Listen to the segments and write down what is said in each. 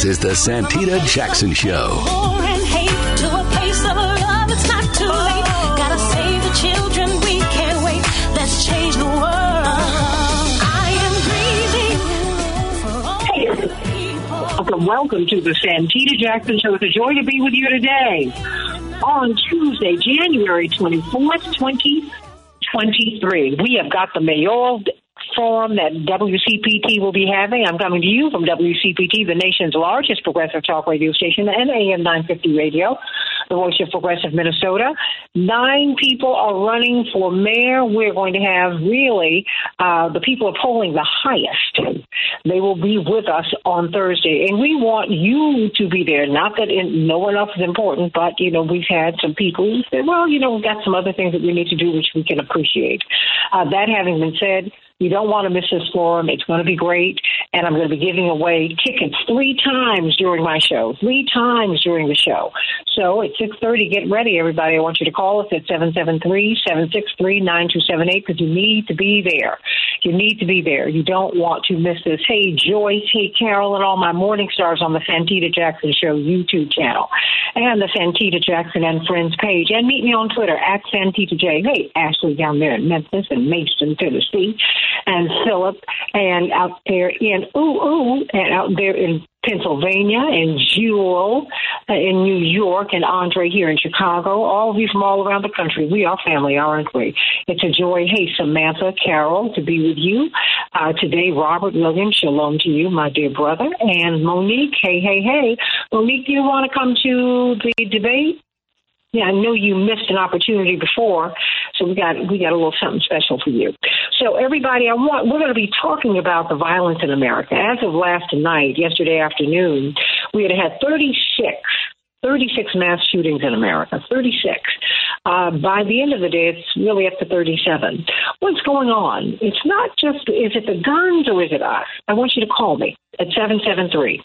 This is the Santita Jackson Show. War and hate to a place of love. It's not too late. Gotta save the children. We can't wait. Let's change the world. I am breathing for all the people. Welcome, welcome to the Santita Jackson Show. It's a joy to be with you today on Tuesday, January 24th, 2023. We have got the mayoral forum that WCPT will be having. I'm coming to you from WCPT, the nation's largest progressive talk radio station, and AM 950 radio, the voice of progressive Minnesota. Nine people are running for mayor. We're going to have really uh, the people are polling the highest. They will be with us on Thursday, and we want you to be there. Not that in, no one else is important, but you know we've had some people who said, "Well, you know, we've got some other things that we need to do, which we can appreciate." Uh, that having been said, you don't want to miss this forum. It's going to be great. And I'm going to be giving away tickets three times during my show, three times during the show. So at 6.30, get ready, everybody. I want you to call us at 773-763-9278 because you need to be there. You need to be there. You don't want to miss this. Hey, Joyce. Hey, Carol, and all my morning stars on the Santita Jackson Show YouTube channel and the Santita Jackson and Friends page. And meet me on Twitter at Santita J. Hey, Ashley down there in Memphis and Mason, Tennessee, and Philip, and out there in ooh ooh, and out there in Pennsylvania, and Jewel uh, in New York, and Andre here in Chicago. All of you from all around the country. We are family, aren't we? It's a joy. Hey, Samantha, Carol, to be with you uh, today. Robert Logan, shalom to you, my dear brother, and Monique. Hey, hey, hey, Monique, you want to come to the debate? Yeah, I know you missed an opportunity before, so we got we got a little something special for you. So everybody, I want we're going to be talking about the violence in America. As of last night, yesterday afternoon, we had had 36 36 mass shootings in America. 36. Uh, by the end of the day, it's really up to 37. What's going on? It's not just, is it the guns or is it us? I want you to call me at 773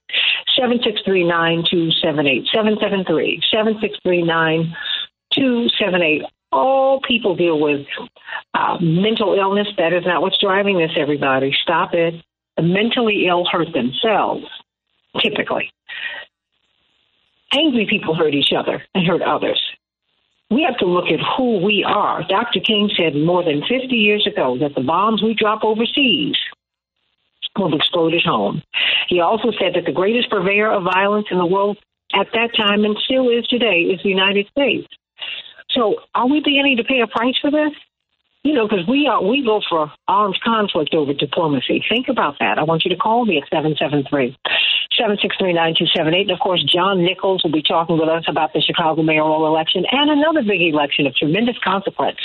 763 9278. 773 763 9278. All people deal with uh, mental illness. That is not what's driving this, everybody. Stop it. The mentally ill hurt themselves, typically angry people hurt each other and hurt others. We have to look at who we are. Dr. King said more than 50 years ago that the bombs we drop overseas will explode at home. He also said that the greatest purveyor of violence in the world at that time and still is today is the United States. So are we beginning to pay a price for this? You know, because we are we go for armed conflict over diplomacy. Think about that. I want you to call me at seven seven three seven six three nine two seven eight. And of course, John Nichols will be talking with us about the Chicago mayoral election and another big election of tremendous consequence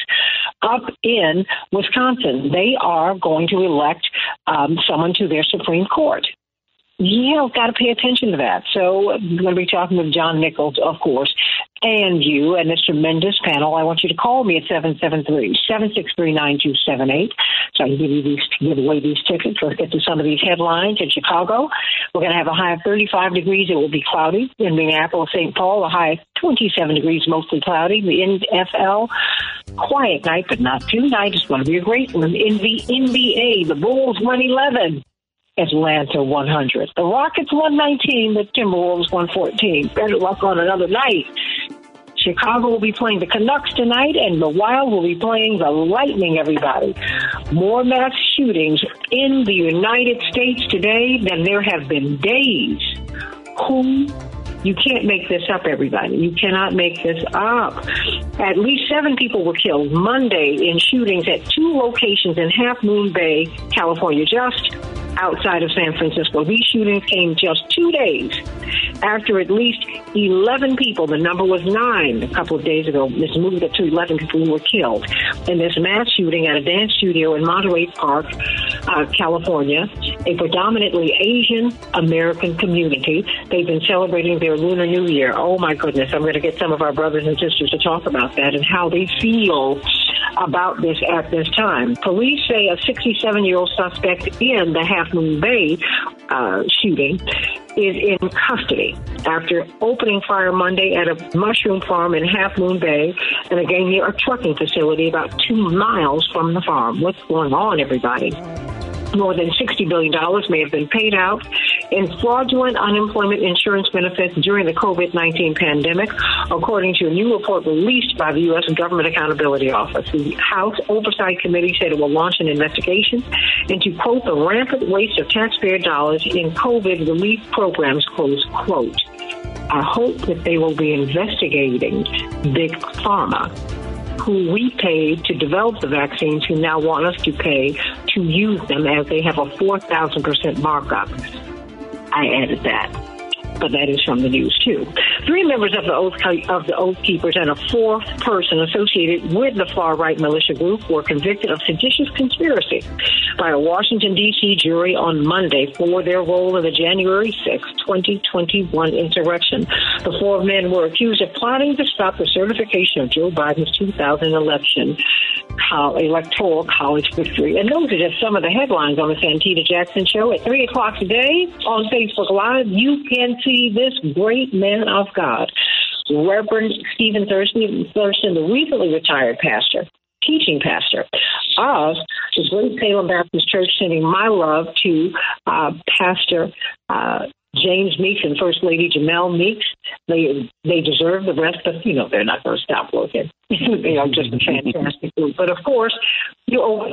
up in Wisconsin. They are going to elect um, someone to their Supreme Court. Yeah, got to pay attention to that. So I'm going to be talking with John Nichols, of course, and you and this tremendous panel. I want you to call me at 773-763-9278 so I can give you these, give away these tickets. Let's get to some of these headlines in Chicago. We're going to have a high of 35 degrees. It will be cloudy. In Minneapolis, St. Paul, a high of 27 degrees, mostly cloudy. The NFL, quiet night, but not too night. It's going to be a great one. In the NBA, the Bulls 111. Atlanta 100. The Rockets 119, the Timberwolves 114. Better luck on another night. Chicago will be playing the Canucks tonight, and the Wild will be playing the Lightning, everybody. More mass shootings in the United States today than there have been days. Who you can't make this up, everybody. You cannot make this up. At least seven people were killed Monday in shootings at two locations in Half Moon Bay, California, just outside of San Francisco. These shootings came just two days after at least 11 people, the number was nine a couple of days ago, this moved up to 11 people who were killed in this mass shooting at a dance studio in Monterey Park, uh, California, a predominantly Asian American community. They've been celebrating their Lunar New Year. Oh my goodness, I'm going to get some of our brothers and sisters to talk about that and how they feel about this at this time. Police say a 67 year old suspect in the Half Moon Bay uh, shooting is in custody after opening fire Monday at a mushroom farm in Half Moon Bay and again near a trucking facility about two miles from the farm. What's going on, everybody? More than $60 billion may have been paid out in fraudulent unemployment insurance benefits during the COVID 19 pandemic, according to a new report released by the U.S. Government Accountability Office. The House Oversight Committee said it will launch an investigation into, quote, the rampant waste of taxpayer dollars in COVID relief programs, close quote. I hope that they will be investigating Big Pharma who we paid to develop the vaccines who now want us to pay to use them as they have a 4,000% markup. I added that but that is from the news too. Three members of the Oath of the Oath Keepers and a fourth person associated with the far right militia group were convicted of seditious conspiracy by a Washington D.C. jury on Monday for their role in the January 6, 2021 insurrection. The four men were accused of plotting to stop the certification of Joe Biden's 2000 election electoral college victory. And those are just some of the headlines on the Santita Jackson Show at 3 o'clock today on Facebook Live. You can see this great man of God, Reverend Stephen Thurston, the recently retired pastor, teaching pastor of the Great Salem Baptist Church, sending my love to uh, Pastor uh, James Meeks and First Lady Janelle Meeks. They they deserve the rest, but you know they're not going to stop working. they are just a fantastic group. But of course, you know,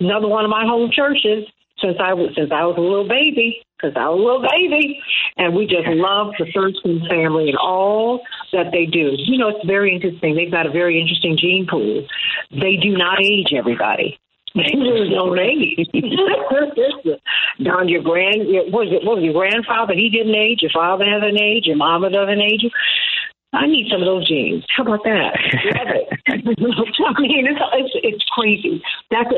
another one of my home churches since I was since I was a little baby, because I was a little baby, and we just love the Thurston family and all that they do. You know, it's very interesting. They've got a very interesting gene pool. They do not age everybody. they do not age. Don, your grand, what was it? What was your grandfather? He didn't age. Your father hasn't aged. Your mama doesn't age. I need some of those genes. How about that? I mean, it's, it's, it's crazy. That's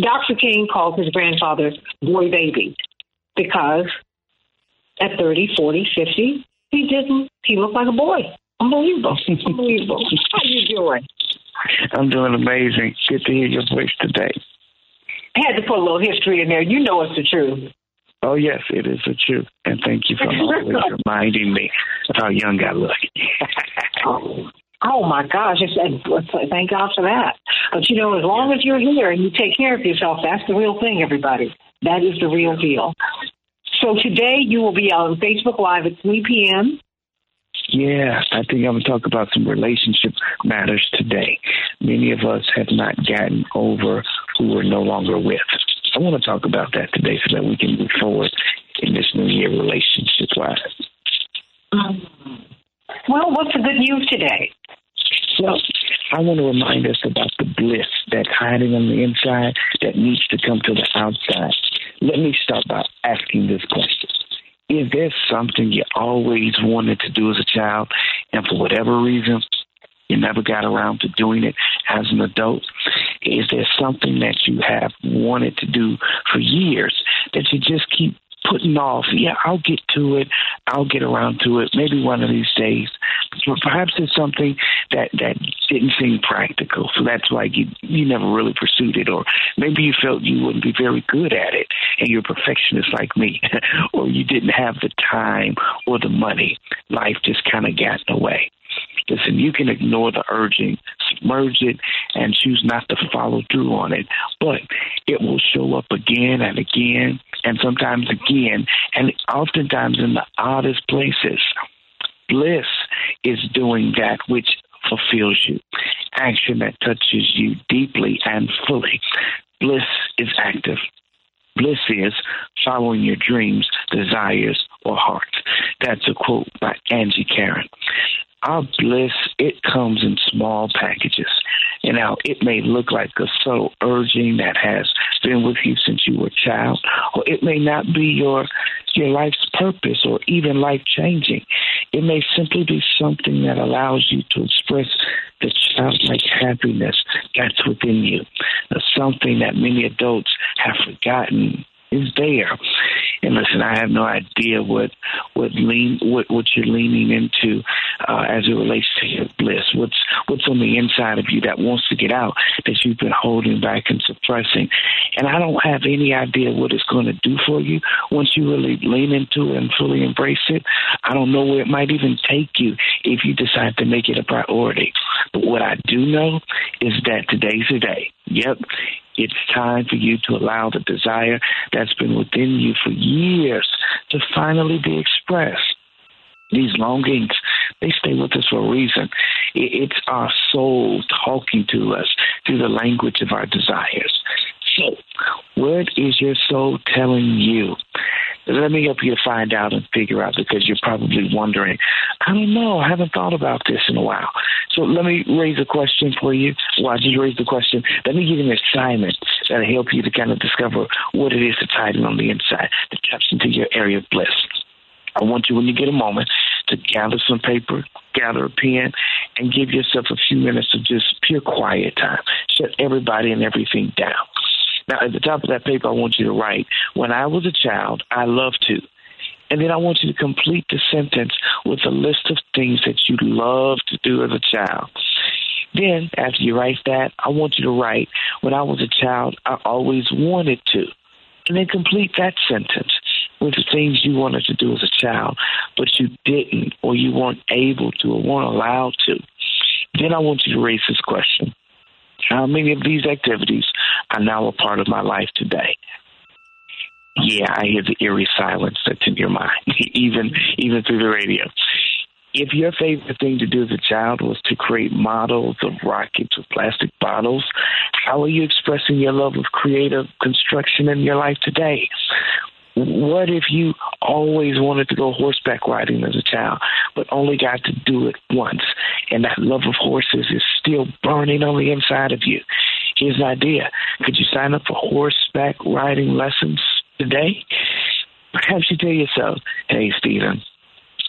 Dr. King called his grandfather boy baby because at 30, 40, 50, he didn't. He looked like a boy. Unbelievable. Unbelievable. How you doing? I'm doing amazing. Good to hear your voice today. I had to put a little history in there. You know it's the truth. Oh yes, it is the truth, and thank you for always reminding me of how young I look. oh, oh my gosh! It's, thank God for that. But you know, as long as you're here and you take care of yourself, that's the real thing, everybody. That is the real deal. So today you will be on Facebook Live at 3 p.m. Yeah, I think I'm going to talk about some relationship matters today. Many of us have not gotten over who we're no longer with. I want to talk about that today so that we can move forward in this new year relationship wise. Um, well, what's the good news today? Well, I want to remind us about the bliss that's hiding on the inside that needs to come to the outside. Let me start by asking this question. Is there something you always wanted to do as a child, and for whatever reason, you never got around to doing it as an adult? Is there something that you have wanted to do for years that you just keep putting off? Yeah, I'll get to it. I'll get around to it. Maybe one of these days. But perhaps it's something that that didn't seem practical, so that's why you you never really pursued it, or maybe you felt you wouldn't be very good at it, and you're a perfectionist like me, or you didn't have the time or the money. Life just kind of got in the way. Listen, you can ignore the urging, submerge it, and choose not to follow through on it, but it will show up again and again, and sometimes again, and oftentimes in the oddest places. Bliss is doing that which fulfills you, action that touches you deeply and fully. Bliss is active. Bliss is following your dreams, desires, or hearts. That's a quote by Angie Karen. Our bliss, it comes in small packages. And now it may look like a subtle urging that has been with you since you were a child, or it may not be your your life's purpose or even life changing. It may simply be something that allows you to express the childlike happiness that's within you. Something that many adults have forgotten is there. And listen, I have no idea what what lean what what you're leaning into uh, as it relates to your bliss. What's what's on the inside of you that wants to get out that you've been holding back and suppressing. And I don't have any idea what it's going to do for you once you really lean into it and fully embrace it. I don't know where it might even take you if you decide to make it a priority. But what I do know is that today's the day Yep, it's time for you to allow the desire that's been within you for years to finally be expressed. These longings, they stay with us for a reason. It's our soul talking to us through the language of our desires. What is your soul telling you? Let me help you find out and figure out because you're probably wondering, I don't know, I haven't thought about this in a while. So let me raise a question for you. Well, I just raised the question. Let me give you an assignment that'll help you to kind of discover what it is that's hiding on the inside that taps into your area of bliss. I want you, when you get a moment, to gather some paper, gather a pen, and give yourself a few minutes of just pure quiet time. Shut everybody and everything down. Now, at the top of that paper, I want you to write, When I was a child, I loved to. And then I want you to complete the sentence with a list of things that you loved to do as a child. Then, after you write that, I want you to write, When I was a child, I always wanted to. And then complete that sentence with the things you wanted to do as a child, but you didn't, or you weren't able to, or weren't allowed to. Then I want you to raise this question How many of these activities are now a part of my life today? Yeah, I hear the eerie silence that's in your mind, even even through the radio. If your favorite thing to do as a child was to create models of rockets with plastic bottles, how are you expressing your love of creative construction in your life today? What if you always wanted to go horseback riding as a child, but only got to do it once, and that love of horses is still burning on the inside of you? Here's an idea. Could you sign up for horseback riding lessons today? Perhaps you tell yourself, hey, Stephen,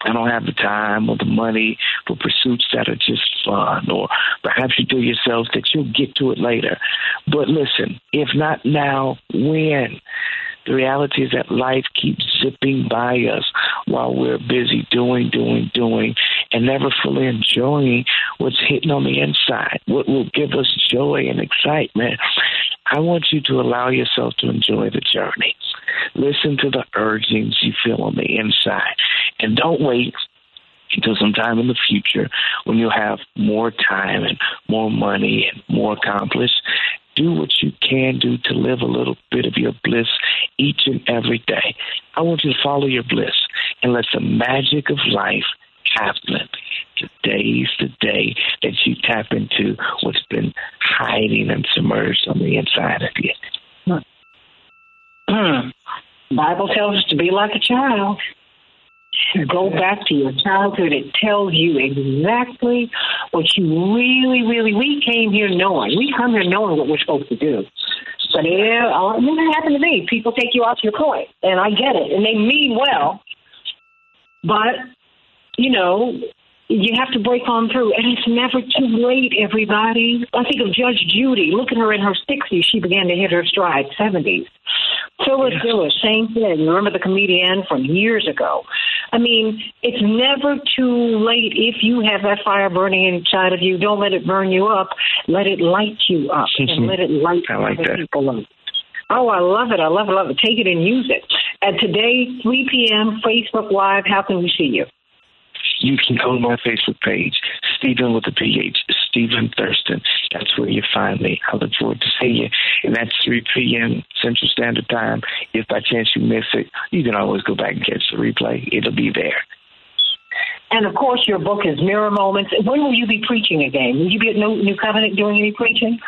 I don't have the time or the money for pursuits that are just fun, or perhaps you tell yourself that you'll get to it later. But listen, if not now, when? The reality is that life keeps zipping by us while we're busy doing, doing, doing, and never fully enjoying what's hitting on the inside, what will give us joy and excitement. I want you to allow yourself to enjoy the journey. Listen to the urgings you feel on the inside, and don't wait until sometime in the future when you'll have more time and more money and more accomplished do what you can do to live a little bit of your bliss each and every day. I want you to follow your bliss and let the magic of life happen. Today's the day that you tap into what's been hiding and submerged on the inside of you. Hmm. Bible tells us to be like a child. Go back to your childhood. It tells you exactly what you really, really. We came here knowing. We come here knowing what we're supposed to do. But yeah, uh, it never happened to me. People take you off your coin, and I get it, and they mean well. But you know, you have to break on through, and it's never too late, everybody. I think of Judge Judy. Look at her in her 60s. She began to hit her stride, 70s. Phyllis yes. Diller, same thing. Remember the comedian from years ago? I mean, it's never too late if you have that fire burning inside of you. Don't let it burn you up. Let it light you up and let it light I like other that. people up. Oh, I love it. I love it. I love it. Take it and use it. At today, 3 p.m., Facebook Live. How can we see you? You can go to my Facebook page, Stephen with the PH, Stephen Thurston. That's where you find me. I look forward to seeing you. And that's 3 p.m. Central Standard Time. If by chance you miss it, you can always go back and catch the replay. It'll be there. And of course, your book is Mirror Moments. When will you be preaching again? Will you be at New Covenant doing any preaching?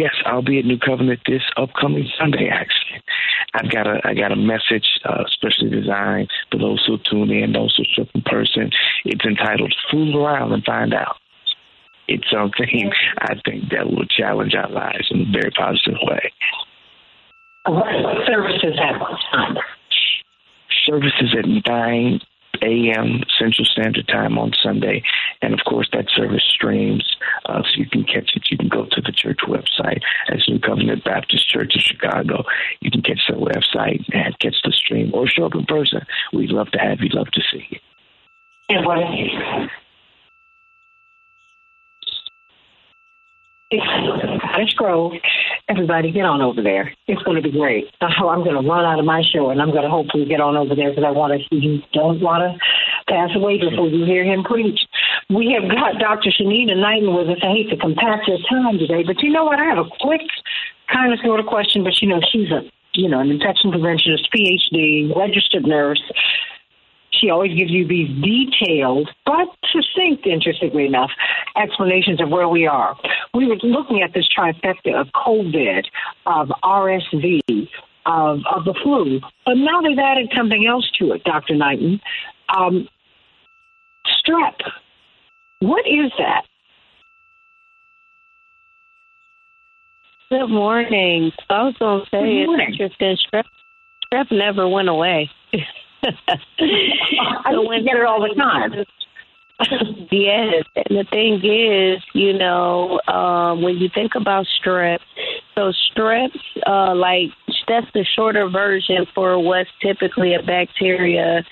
Yes, I'll be at New Covenant this upcoming Sunday. Actually, I've got a I got a message uh, specially designed for those who tune in, those who show in person. It's entitled "Fool Around and Find Out." It's something I think that will challenge our lives in a very positive way. What services at what time? Services at nine a.m. Central Standard Time on Sunday, and of course that service streams, uh, so you can catch it. You can go to the church website as New Covenant Baptist Church of Chicago. You can catch the website and catch the stream, or show up in person. We'd love to have you. Love to see you is it's Cottage Grove. Everybody, get on over there. It's going to be great. I'm going to run out of my show, and I'm going to hopefully get on over there because I want to. see You don't want to pass away before you hear him preach. We have got Dr. Shanina Knighton with us. I hate to compact your time today, but you know what? I have a quick kind of sort of question, but you know, she's a you know, an infection preventionist, PhD, registered nurse. She always gives you these detailed, but succinct, interestingly enough, explanations of where we are. We were looking at this trifecta of COVID, of RSV, of, of the flu, but now they've added something else to it, Dr. Knighton. Um, strep. What is that? Good morning. I was going to say, it's interesting. Strep, strep never went away. I used to get it all the time. yes, and the thing is, you know, um, when you think about strep, so strep, uh, like that's the shorter version for what's typically a bacteria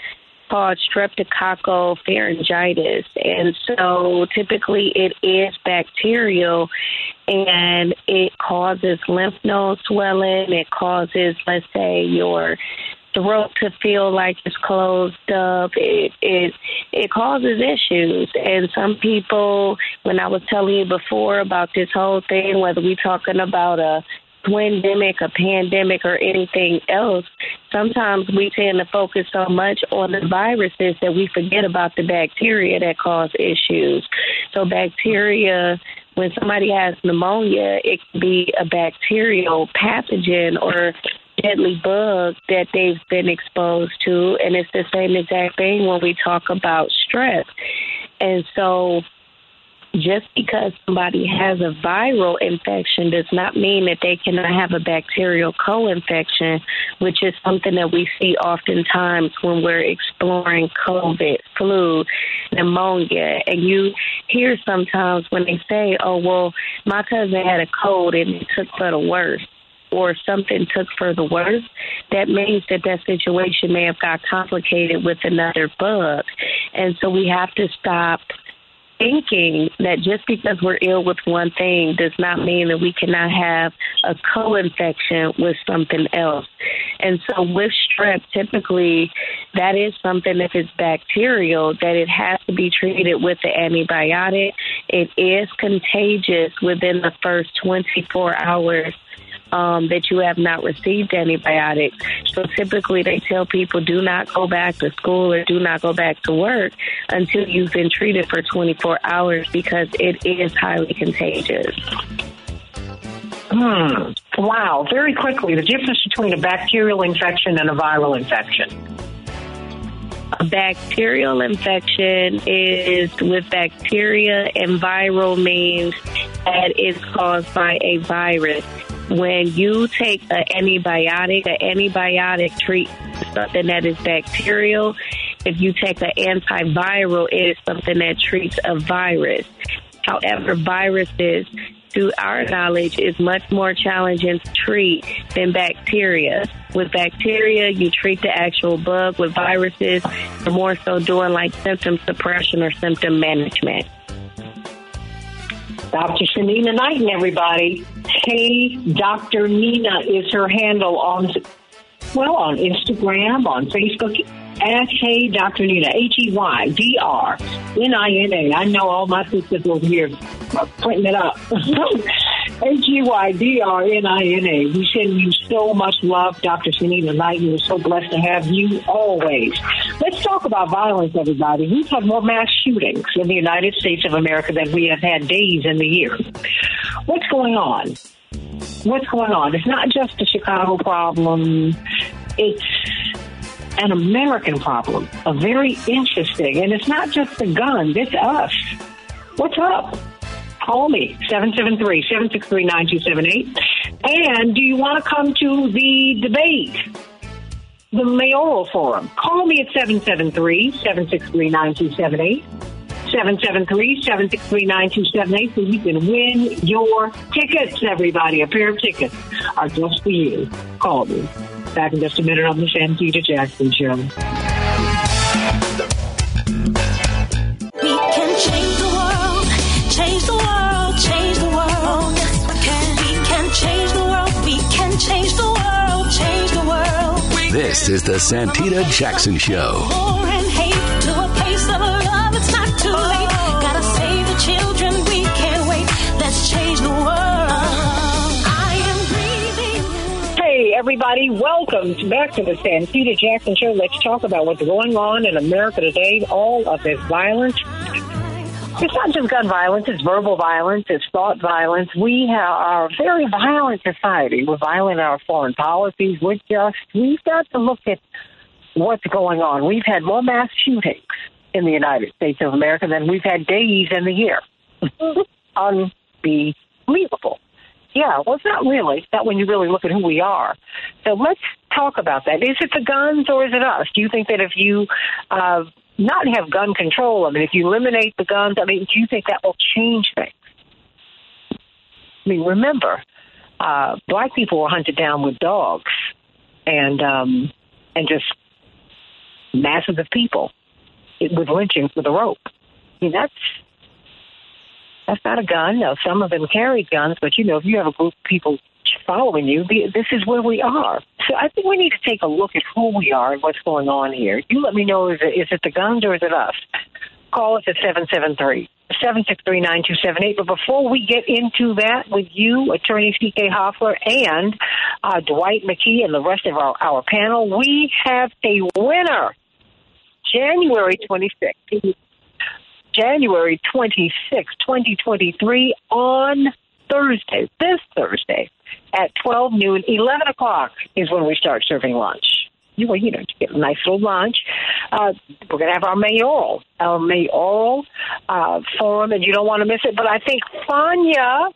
called streptococcal pharyngitis, and so typically it is bacterial, and it causes lymph node swelling. It causes, let's say, your throat to feel like it's closed up. It it it causes issues, and some people, when I was telling you before about this whole thing, whether we're talking about a pandemic, a pandemic, or anything else, sometimes we tend to focus so much on the viruses that we forget about the bacteria that cause issues. So bacteria when somebody has pneumonia, it can be a bacterial pathogen or deadly bug that they've been exposed to. And it's the same exact thing when we talk about strep. And so just because somebody has a viral infection does not mean that they cannot have a bacterial co-infection, which is something that we see oftentimes when we're exploring COVID, flu, pneumonia. And you hear sometimes when they say, oh, well, my cousin had a cold and it took for the worst or something took for the worse, that means that that situation may have got complicated with another bug. And so we have to stop thinking that just because we're ill with one thing does not mean that we cannot have a co-infection with something else. And so with strep, typically that is something if it's bacterial that it has to be treated with the antibiotic. It is contagious within the first 24 hours um, that you have not received antibiotics. So typically they tell people do not go back to school or do not go back to work until you've been treated for 24 hours because it is highly contagious. Hmm. Wow. Very quickly, the difference between a bacterial infection and a viral infection. A bacterial infection is with bacteria, and viral means that it's caused by a virus. When you take an antibiotic, an antibiotic treats something that is bacterial. If you take an antiviral, it is something that treats a virus. However, viruses, to our knowledge, is much more challenging to treat than bacteria. With bacteria, you treat the actual bug. With viruses, you're more so doing like symptom suppression or symptom management. Dr. Shanina Knighton, everybody. Hey, Dr. Nina is her handle on, well, on Instagram, on Facebook. At Hey Dr. Nina, H E Y D R N I N A. I know all my sisters over here are printing it up. H E Y D R N I N A. We send you so much love, Dr. Shanina Knighton. We're so blessed to have you always. Let's talk about violence, everybody. We've had more mass shootings in the United States of America than we have had days in the year. What's going on? What's going on? It's not just a Chicago problem. It's an American problem, a very interesting, and it's not just the guns, it's us. What's up? Call me, 773-763-9278. And do you want to come to the debate? The mayoral forum. Call me at 773-763-9278. 773-763-9278 so you can win your tickets, everybody. A pair of tickets are just for you. Call me. Back in just a minute on the Santita Jackson Show. This is the Santita Jackson Show. Hey, everybody, welcome back to the Santita Jackson Show. Let's talk about what's going on in America today. All of this violence it's not just gun violence, it's verbal violence, it's thought violence. We have, are a very violent society. We're violent in our foreign policies. We're just, we've got to look at what's going on. We've had more mass shootings in the United States of America than we've had days in the year. Unbelievable. Yeah, well, it's not really. It's not when you really look at who we are. So let's talk about that. Is it the guns or is it us? Do you think that if you uh, not have gun control, I mean, if you eliminate the guns, I mean, do you think that will change things? I mean, remember, uh, black people were hunted down with dogs and um, and just masses of people with lynchings with a rope. I mean, that's that's not a gun. Now, some of them carried guns, but you know, if you have a group of people following you, this is where we are. So I think we need to take a look at who we are and what's going on here. You let me know is it, is it the guns or is it us? Call us at 773 763 9278. But before we get into that with you, Attorney C.K. Hoffler, and uh, Dwight McKee, and the rest of our, our panel, we have a winner. January 26th. January 26, 2023, on Thursday, this Thursday, at 12 noon, 11 o'clock is when we start serving lunch. You, well, you know, to get a nice little lunch. Uh, we're going to have our mayoral, our mayoral uh, forum, and you don't want to miss it. But I think Fania,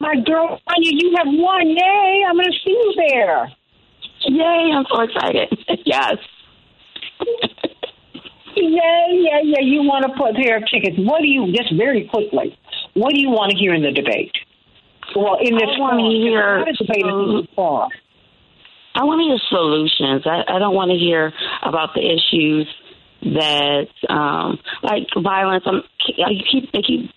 my girl Fania, you have won. Yay! I'm going to see you there. Yay! I'm so excited. yes. Yeah, yeah, yeah. You want to put a pair of tickets. What do you, just very quickly, what do you want to hear in the debate? Well, in this I want to hear. debate is far. I want to hear solutions. I, I don't want to hear about the issues that, um, like violence. I'm, I keep, they keep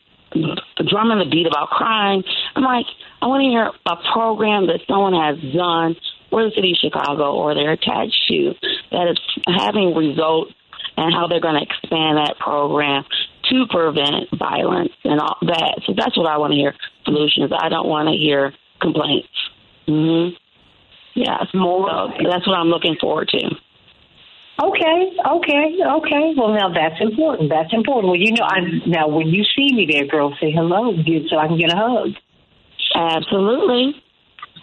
drumming the beat about crime. I'm like, I want to hear a program that someone has done for the city of Chicago or they're attached to that is having results and how they're going to expand that program to prevent violence and all that. So that's what I want to hear solutions. I don't want to hear complaints. Mm-hmm. Yeah, more. So that's what I'm looking forward to. Okay, okay, okay. Well, now that's important. That's important. Well, you know, I'm now when you see me there, girl, say hello so I can get a hug. Absolutely.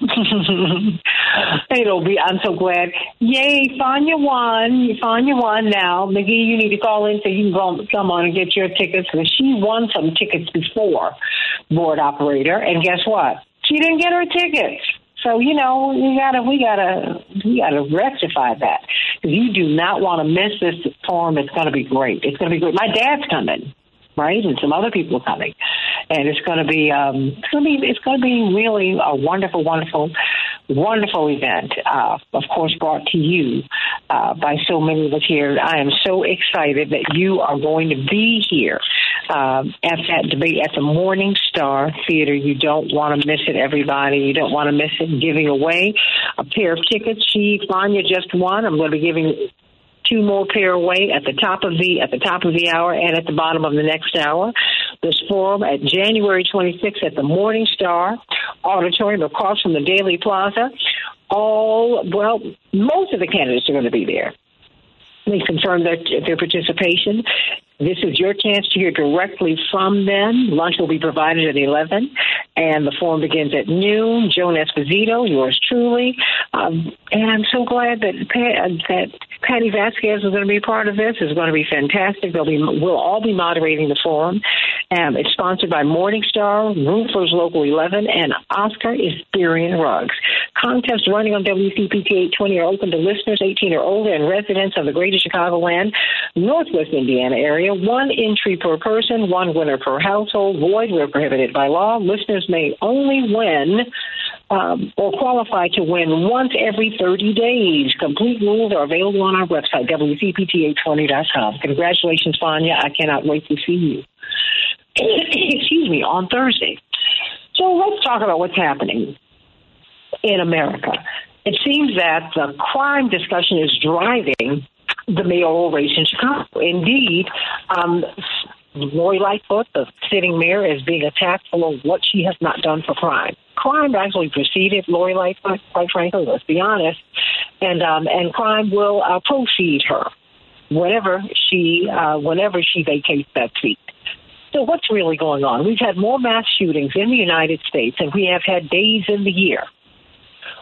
It'll be. I'm so glad. Yay, Fanya won. Fanya won. Now, McGee, you need to call in so you can go, come on and get your tickets because she won some tickets before, board operator, and guess what? She didn't get her tickets. So you know we gotta we gotta we gotta rectify that you do not want to miss this forum. It's gonna be great. It's gonna be great. My dad's coming right? And some other people coming, and it's going to be um, it's going to be it's going to be really a wonderful, wonderful, wonderful event. Uh, of course, brought to you uh, by so many of us here. I am so excited that you are going to be here um, at that debate at the Morning Star Theater. You don't want to miss it, everybody. You don't want to miss it. Giving away a pair of tickets. She, Fanya, just won. I'm going to be giving two more pair away at the top of the at the top of the hour and at the bottom of the next hour. This forum at January 26th at the Morning Star Auditorium across from the Daley Plaza. All well, most of the candidates are going to be there. They confirm their, their participation. This is your chance to hear directly from them. Lunch will be provided at 11, and the forum begins at noon. Joan Esposito, yours truly. Um, and I'm so glad that, that Patti Vasquez is going to be part of this. It's going to be fantastic. They'll be, we'll all be moderating the forum. Um, it's sponsored by Morningstar, Roofers Local 11, and Oscar Isberian Rugs. Contests running on WCPT 820 are open to listeners 18 or older and residents of the greater Chicagoland, Northwest Indiana area. One entry per person, one winner per household. Void where prohibited by law. Listeners may only win um, or qualify to win once every 30 days. Complete rules are available on our website, WCPT820.com. Congratulations, Fanya. I cannot wait to see you. Excuse me, on Thursday. So let's talk about what's happening in America. It seems that the crime discussion is driving the mayoral race in Chicago. Indeed, um, Lori Lightfoot, the sitting mayor, is being attacked for what she has not done for crime. crime actually preceded Lori Lightfoot, quite frankly, let's be honest. And, um, and crime will uh, proceed her whenever she, uh, whenever she vacates that seat. So what's really going on? We've had more mass shootings in the United States than we have had days in the year.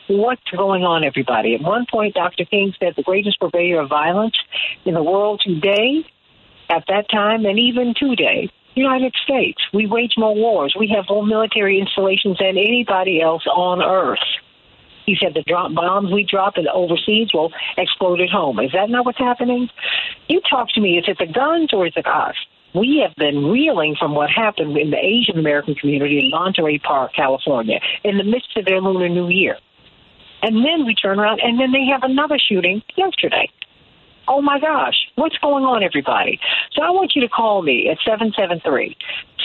What's going on, everybody? At one point, Dr. King said the greatest purveyor of violence in the world today, at that time, and even today, United States. We wage more wars. We have more military installations than anybody else on earth. He said the drop bombs we drop in overseas will explode at home. Is that not what's happening? You talk to me. Is it the guns or is it us? We have been reeling from what happened in the Asian American community in Monterey Park, California, in the midst of their Lunar New Year. And then we turn around and then they have another shooting yesterday. Oh my gosh, what's going on, everybody? So I want you to call me at 773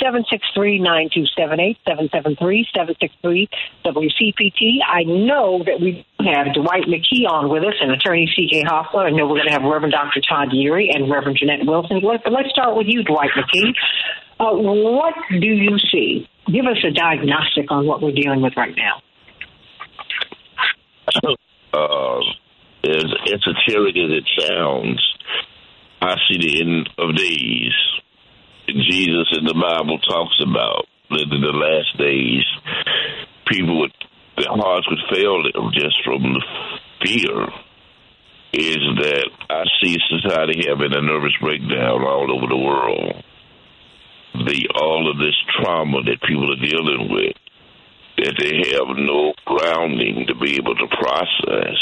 763 9278, 773 763 WCPT. I know that we have Dwight McKee on with us and attorney C.K. Hoffler. I know we're going to have Reverend Dr. Todd Yeary and Reverend Janette Wilson. Let's start with you, Dwight McKee. Uh, what do you see? Give us a diagnostic on what we're dealing with right now. Uh, esoteric as it sounds, I see the end of days. Jesus in the Bible talks about that in the last days, people would their hearts would fail them just from the fear. Is that I see society having a nervous breakdown all over the world. The all of this trauma that people are dealing with, that they have no grounding to be able to process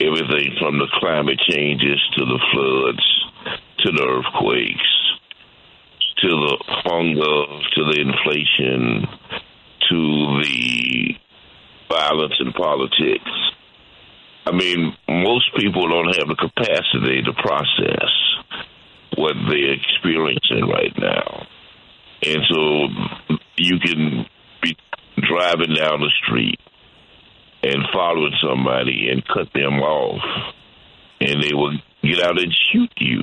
everything from the climate changes to the floods to the earthquakes to the hunger to the inflation to the violence in politics. I mean, most people don't have the capacity to process what they're experiencing right now. And so you can be driving down the street and following somebody and cut them off, and they will get out and shoot you.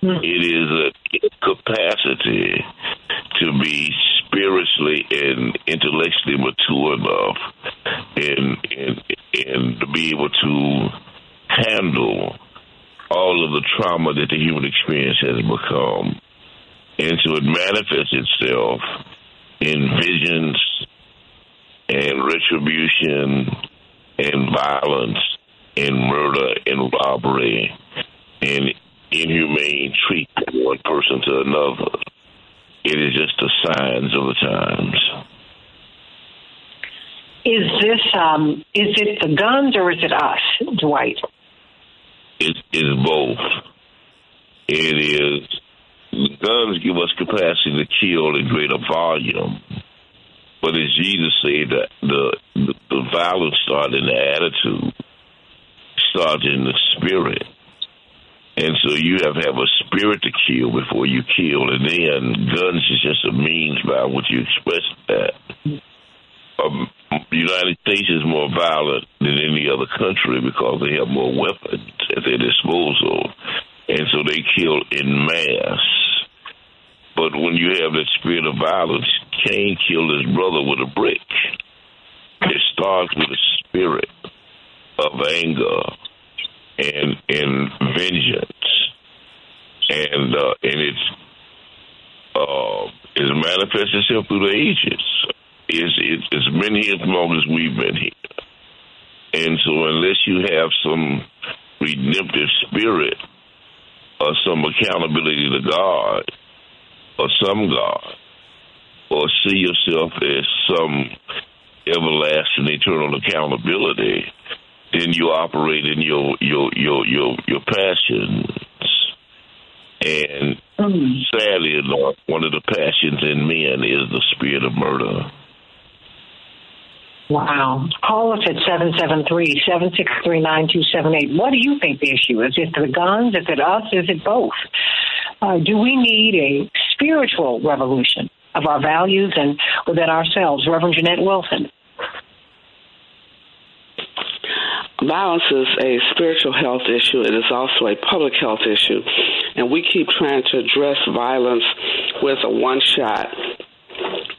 Hmm. It is a capacity to be spiritually and intellectually mature enough, and and and to be able to handle all of the trauma that the human experience has become, and so it manifests itself in visions and retribution and violence and murder and robbery and inhumane treatment of one person to another. It is just the signs of the times. Is this um, is it the guns or is it us, Dwight? It is both. It is the guns give us capacity to kill in greater volume but as Jesus said, the, the, the violence started in the attitude, started in the spirit. And so you have to have a spirit to kill before you kill, and then guns is just a means by which you express that. Um, the United States is more violent than any other country because they have more weapons at their disposal, and so they kill in mass. But when you have that spirit of violence, Cain killed his brother with a brick. It starts with a spirit of anger and and vengeance, and uh, and it's uh, it manifests itself through the ages. It's, it's it's been here as long as we've been here, and so unless you have some redemptive spirit or some accountability to God or some God, or see yourself as some everlasting eternal accountability, then you operate in your your your your your passions. And mm. sadly enough, one of the passions in men is the spirit of murder. Wow. Call us at 773-763-9278. What do you think the issue is? Is it the guns? Is it us? Is it both? Uh, do we need a spiritual revolution of our values and within ourselves? Reverend Janette Wilson. Violence is a spiritual health issue. It is also a public health issue. And we keep trying to address violence with a one shot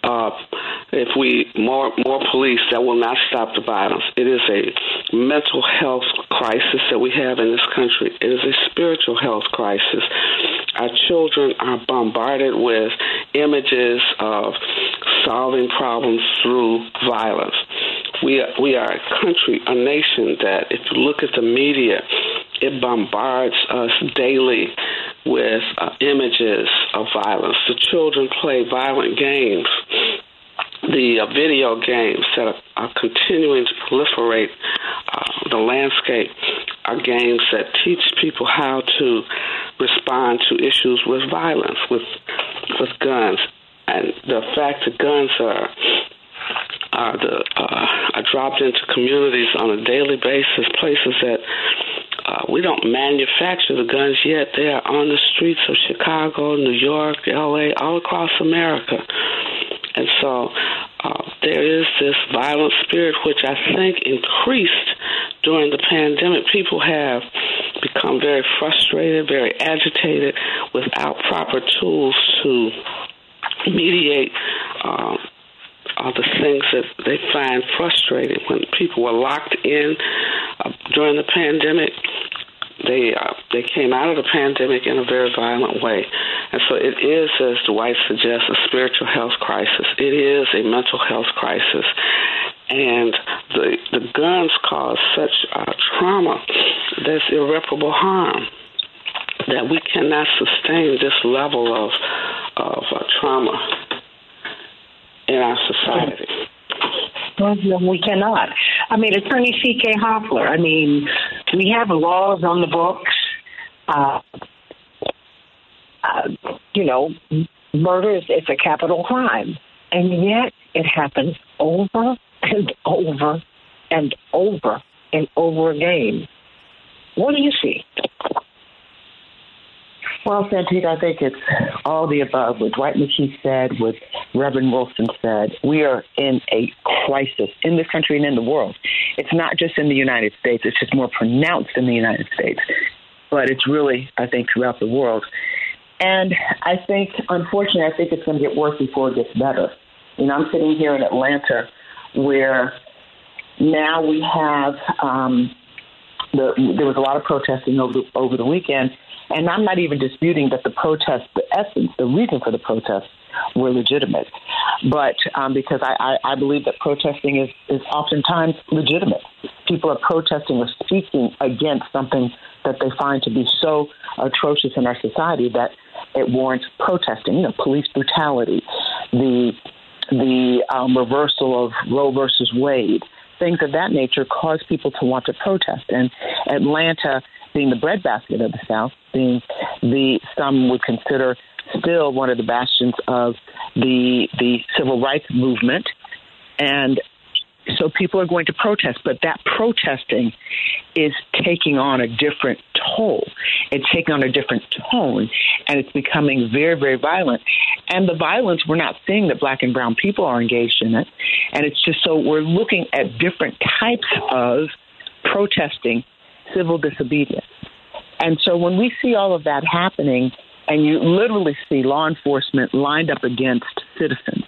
uh, if we more more police, that will not stop the violence. It is a mental health crisis that we have in this country. It is a spiritual health crisis. Our children are bombarded with images of solving problems through violence. We are, we are a country, a nation that, if you look at the media, it bombards us daily with uh, images of violence. The children play violent games. The uh, video games that are, are continuing to proliferate uh, the landscape are games that teach people how to respond to issues with violence, with with guns, and the fact that guns are are the uh, are dropped into communities on a daily basis, places that uh, we don't manufacture the guns yet. They are on the streets of Chicago, New York, L.A., all across America. And so uh, there is this violent spirit which I think increased during the pandemic. People have become very frustrated, very agitated without proper tools to mediate um, all the things that they find frustrating. When people were locked in uh, during the pandemic, they uh, they came out of the pandemic in a very violent way, and so it is, as Dwight suggests, a spiritual health crisis. It is a mental health crisis, and the the guns cause such uh, trauma that's irreparable harm that we cannot sustain this level of of uh, trauma in our society. No, we cannot. I mean, Attorney C.K. Hoffler, I mean, we have laws on the books. Uh, uh, you know, murder is it's a capital crime, and yet it happens over and over and over and over again. What do you see? Well, Santita, I think it's all the above. What Dwight McKee said, what Reverend Wilson said, we are in a crisis in this country and in the world. It's not just in the United States, it's just more pronounced in the United States. But it's really, I think, throughout the world. And I think, unfortunately, I think it's going to get worse before it gets better. You know, I'm sitting here in Atlanta where now we have um, the, there was a lot of protesting over the, over the weekend and I'm not even disputing that the protests, the essence, the reason for the protests were legitimate. But um, because I, I, I believe that protesting is, is oftentimes legitimate. People are protesting or speaking against something that they find to be so atrocious in our society that it warrants protesting. You know, police brutality, the the um, reversal of Roe versus Wade, things of that nature cause people to want to protest. And Atlanta being the breadbasket of the South, being the some would consider still one of the bastions of the the civil rights movement, and so people are going to protest, but that protesting is taking on a different toll. It's taking on a different tone, and it's becoming very, very violent. And the violence, we're not seeing that black and brown people are engaged in it. And it's just so we're looking at different types of protesting civil disobedience. And so when we see all of that happening, and you literally see law enforcement lined up against citizens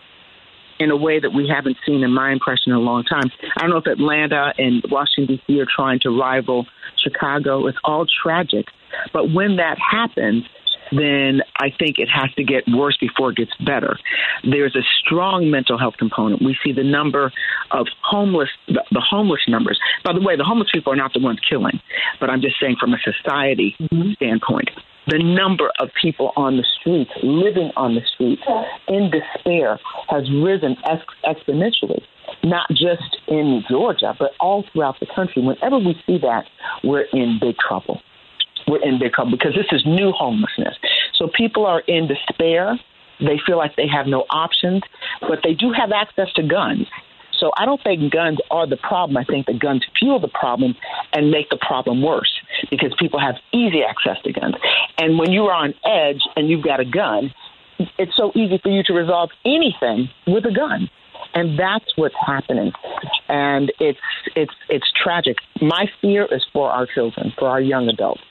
in a way that we haven't seen, in my impression, in a long time. I don't know if Atlanta and Washington, D.C. are trying to rival Chicago. It's all tragic. But when that happens, then I think it has to get worse before it gets better. There's a strong mental health component. We see the number of homeless, the, the homeless numbers. By the way, the homeless people are not the ones killing, but I'm just saying from a society mm-hmm. standpoint. The number of people on the streets, living on the streets in despair, has risen ex- exponentially not just in Georgia, but all throughout the country. Whenever we see that, we're in big trouble we're in big trouble because this is new homelessness. So people are in despair. They feel like they have no options, but they do have access to guns. So I don't think guns are the problem. I think the guns fuel the problem and make the problem worse because people have easy access to guns. And when you are on edge and you've got a gun, it's so easy for you to resolve anything with a gun. And that's what's happening. And it's it's it's tragic. My fear is for our children, for our young adults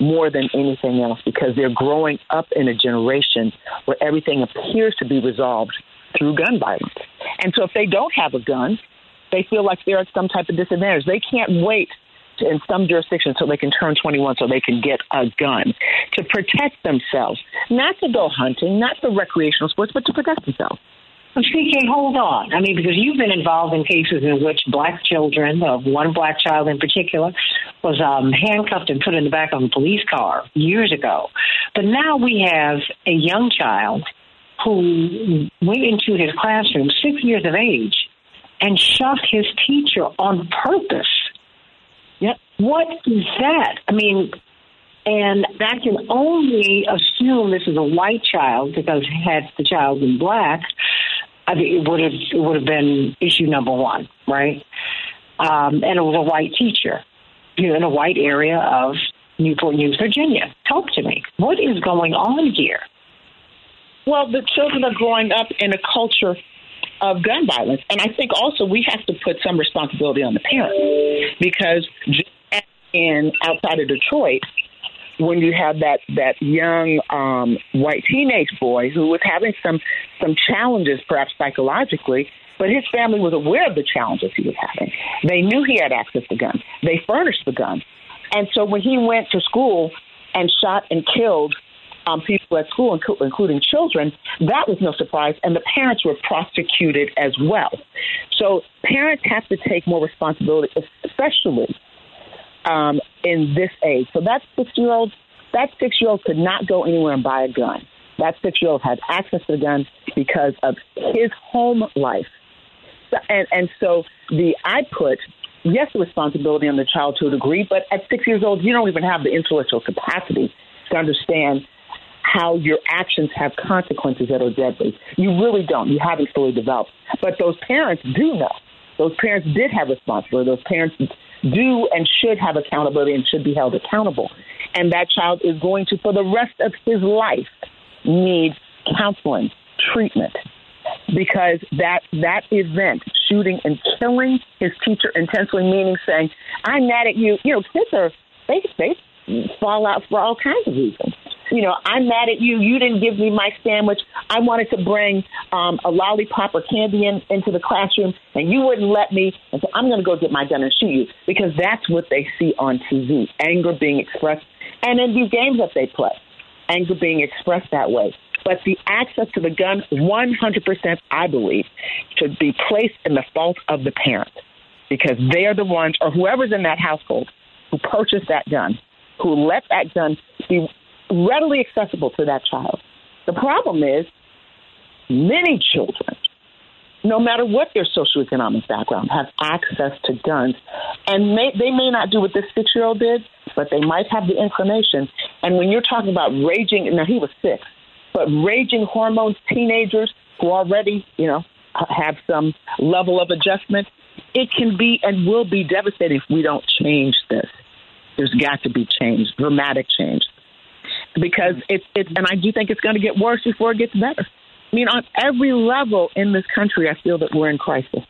more than anything else because they're growing up in a generation where everything appears to be resolved through gun violence. And so if they don't have a gun, they feel like they're at some type of disadvantage. They can't wait to, in some jurisdictions so they can turn 21 so they can get a gun to protect themselves, not to go hunting, not for recreational sports, but to protect themselves. Well, CK, hold on. I mean, because you've been involved in cases in which black children, of one black child in particular, was um, handcuffed and put in the back of a police car years ago. But now we have a young child who went into his classroom, six years of age, and shot his teacher on purpose. Yep. What is that? I mean, and that can only assume this is a white child because had the child been black, I mean, it would have it would have been issue number one, right? Um, and it was a white teacher, you know, in a white area of Newport News, Virginia. Talk to me. What is going on here? Well, the children are growing up in a culture of gun violence, and I think also we have to put some responsibility on the parents because in outside of Detroit, when you have that that young um, white teenage boy who was having some some challenges, perhaps psychologically, but his family was aware of the challenges he was having. They knew he had access to guns. They furnished the guns, and so when he went to school and shot and killed um, people at school, inclu- including children, that was no surprise, and the parents were prosecuted as well. So parents have to take more responsibility, especially um, in this age. So that six year old, that six year old could not go anywhere and buy a gun. That six year old had access to the gun because of his home life. And and so the I put yes the responsibility on the child to a degree, but at six years old you don't even have the intellectual capacity to understand how your actions have consequences that are deadly. You really don't. You haven't fully developed. But those parents do know. Those parents did have responsibility. Those parents do and should have accountability and should be held accountable. And that child is going to, for the rest of his life, need counseling, treatment, because that that event, shooting and killing his teacher intensely, meaning saying, "I'm mad at you." You know, kids are they they fall out for all kinds of reasons. You know, I'm mad at you. You didn't give me my sandwich. I wanted to bring um, a lollipop or candy in, into the classroom, and you wouldn't let me. And so I'm going to go get my gun and shoot you because that's what they see on TV. Anger being expressed, and in these games that they play, anger being expressed that way. But the access to the gun, 100%, I believe, should be placed in the fault of the parent because they are the ones, or whoever's in that household, who purchased that gun, who let that gun be readily accessible to that child. The problem is, many children, no matter what their socioeconomic background, have access to guns, and may, they may not do what this six-year-old did, but they might have the inclination. And when you're talking about raging, now he was six, but raging hormones, teenagers who already, you know, have some level of adjustment, it can be and will be devastating if we don't change this. There's got to be change, dramatic change, because it's it's, and I do think it's going to get worse before it gets better. I mean, on every level in this country, I feel that we're in crisis.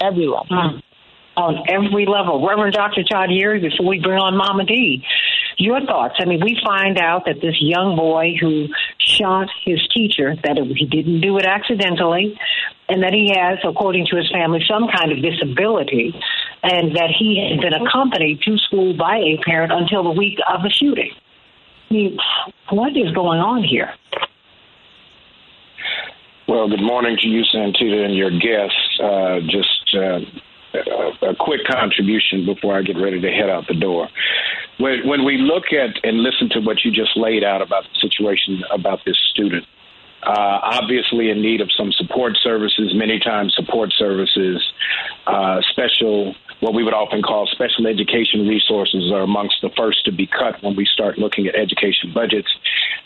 Every level. Mm. On every level. Reverend Dr. Todd Yeary, before we bring on Mama D, your thoughts. I mean, we find out that this young boy who shot his teacher, that it, he didn't do it accidentally, and that he has, according to his family, some kind of disability, and that he had been accompanied to school by a parent until the week of the shooting. Mean, what is going on here? Well, good morning to you, Santita, and your guests. Uh, just uh, a, a quick contribution before I get ready to head out the door. When, when we look at and listen to what you just laid out about the situation about this student, uh, obviously in need of some support services, many times support services, uh, special, what we would often call special education resources are amongst the first to be cut when we start looking at education budgets.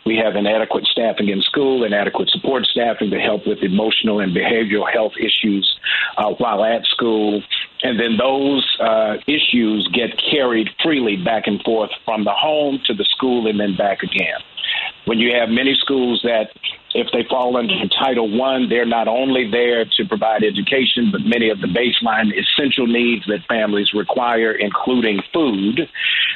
We have inadequate staffing in school, inadequate support staffing to help with emotional and behavioral health issues uh, while at school. And then those uh, issues get carried freely back and forth from the home to the school and then back again. When you have many schools that, if they fall under Title One, they're not only there to provide education, but many of the baseline essential needs that families require, including food,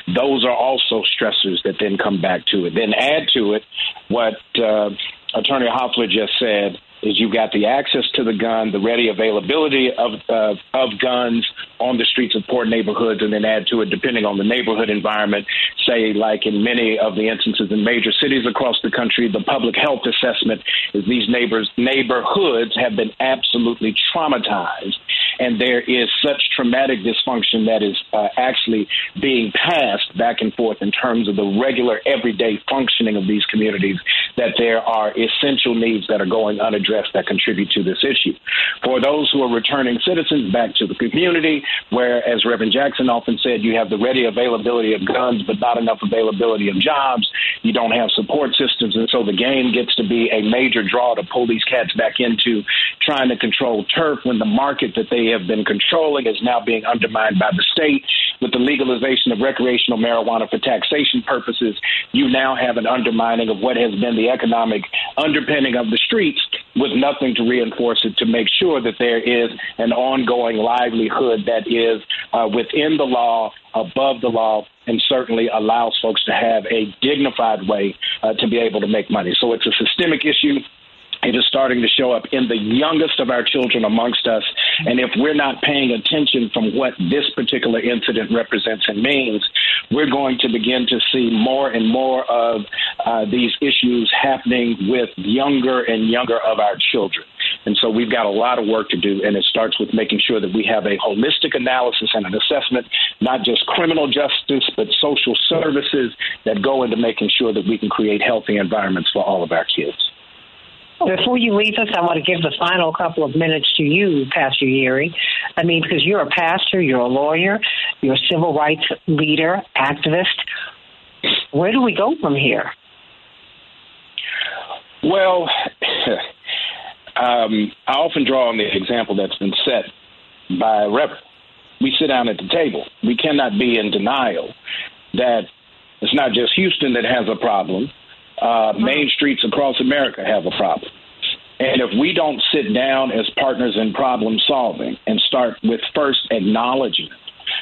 those are also stressors that then come back to it. Then add to it what uh, Attorney Hoffler just said is you've got the access to the gun, the ready availability of uh, of guns on the streets of poor neighborhoods, and then add to it, depending on the neighborhood environment. Say, like in many of the instances in major cities across the country, the public health assessment is these neighbors neighborhoods have been absolutely traumatized and there is such traumatic dysfunction that is uh, actually being passed back and forth in terms of the regular everyday functioning of these communities that there are essential needs that are going unaddressed that contribute to this issue. For those who are returning citizens back to the community, where, as Reverend Jackson often said, you have the ready availability of guns but not enough availability of jobs, you don't have support systems, and so the game gets to be a major draw to pull these cats back into trying to control turf when the market that they have been controlling is now being undermined by the state. With the legalization of recreational marijuana for taxation purposes, you now have an undermining of what has been the economic underpinning of the streets with nothing to reinforce it to make sure that there is an ongoing livelihood that is uh, within the law, above the law, and certainly allows folks to have a dignified way uh, to be able to make money. So it's a systemic issue. It is starting to show up in the youngest of our children amongst us. And if we're not paying attention from what this particular incident represents and means, we're going to begin to see more and more of uh, these issues happening with younger and younger of our children. And so we've got a lot of work to do, and it starts with making sure that we have a holistic analysis and an assessment, not just criminal justice, but social services that go into making sure that we can create healthy environments for all of our kids. Before you leave us, I want to give the final couple of minutes to you, Pastor Yeary. I mean, because you're a pastor, you're a lawyer, you're a civil rights leader, activist. Where do we go from here? Well, um, I often draw on the example that's been set by Reverend. We sit down at the table. We cannot be in denial that it's not just Houston that has a problem uh, main streets across America have a problem. And if we don't sit down as partners in problem solving and start with first acknowledging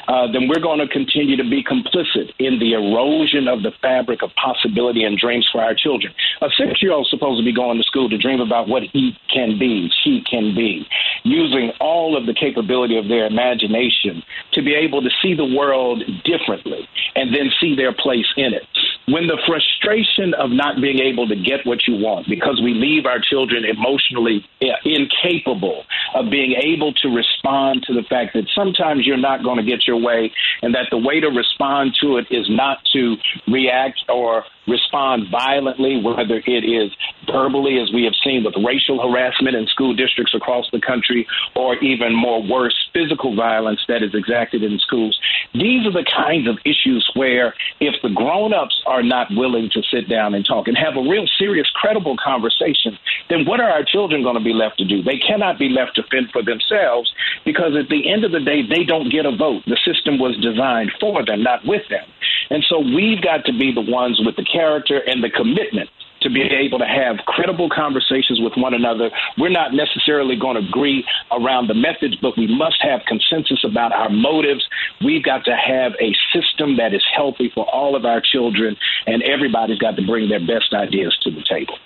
uh, then we're going to continue to be complicit in the erosion of the fabric of possibility and dreams for our children. A six year old is supposed to be going to school to dream about what he can be, she can be, using all of the capability of their imagination to be able to see the world differently and then see their place in it. When the frustration of not being able to get what you want because we leave our children emotionally incapable of being able to respond to the fact that sometimes you're not going to get your way and that the way to respond to it is not to react or respond violently, whether it is verbally, as we have seen with racial harassment in school districts across the country, or even more worse, physical violence that is exacted in schools. These are the kinds of issues where if the grown ups are not willing to sit down and talk and have a real serious, credible conversation, then what are our children going to be left to do? They cannot be left to fend for themselves because at the end of the day, they don't get a vote. The system was designed for them, not with them. And so we've got to be the ones with the character and the commitment to be able to have credible conversations with one another. We're not necessarily going to agree around the methods, but we must have consensus about our motives. We've got to have a system that is healthy for all of our children, and everybody's got to bring their best ideas to the table.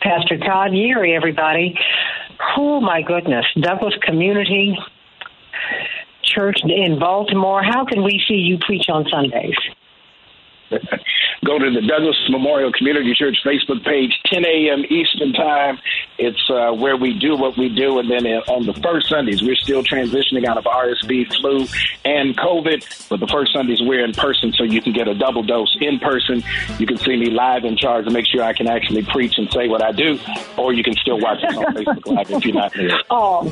Pastor Todd Yeary, everybody. Oh, my goodness. Douglas Community Church in Baltimore. How can we see you preach on Sundays? Go to the Douglas Memorial Community Church Facebook page, 10 a.m. Eastern Time. It's uh, where we do what we do. And then uh, on the first Sundays, we're still transitioning out of RSV, flu, and COVID. But the first Sundays, we're in person, so you can get a double dose in person. You can see me live in charge to make sure I can actually preach and say what I do. Or you can still watch us on Facebook Live if you're not there. Oh,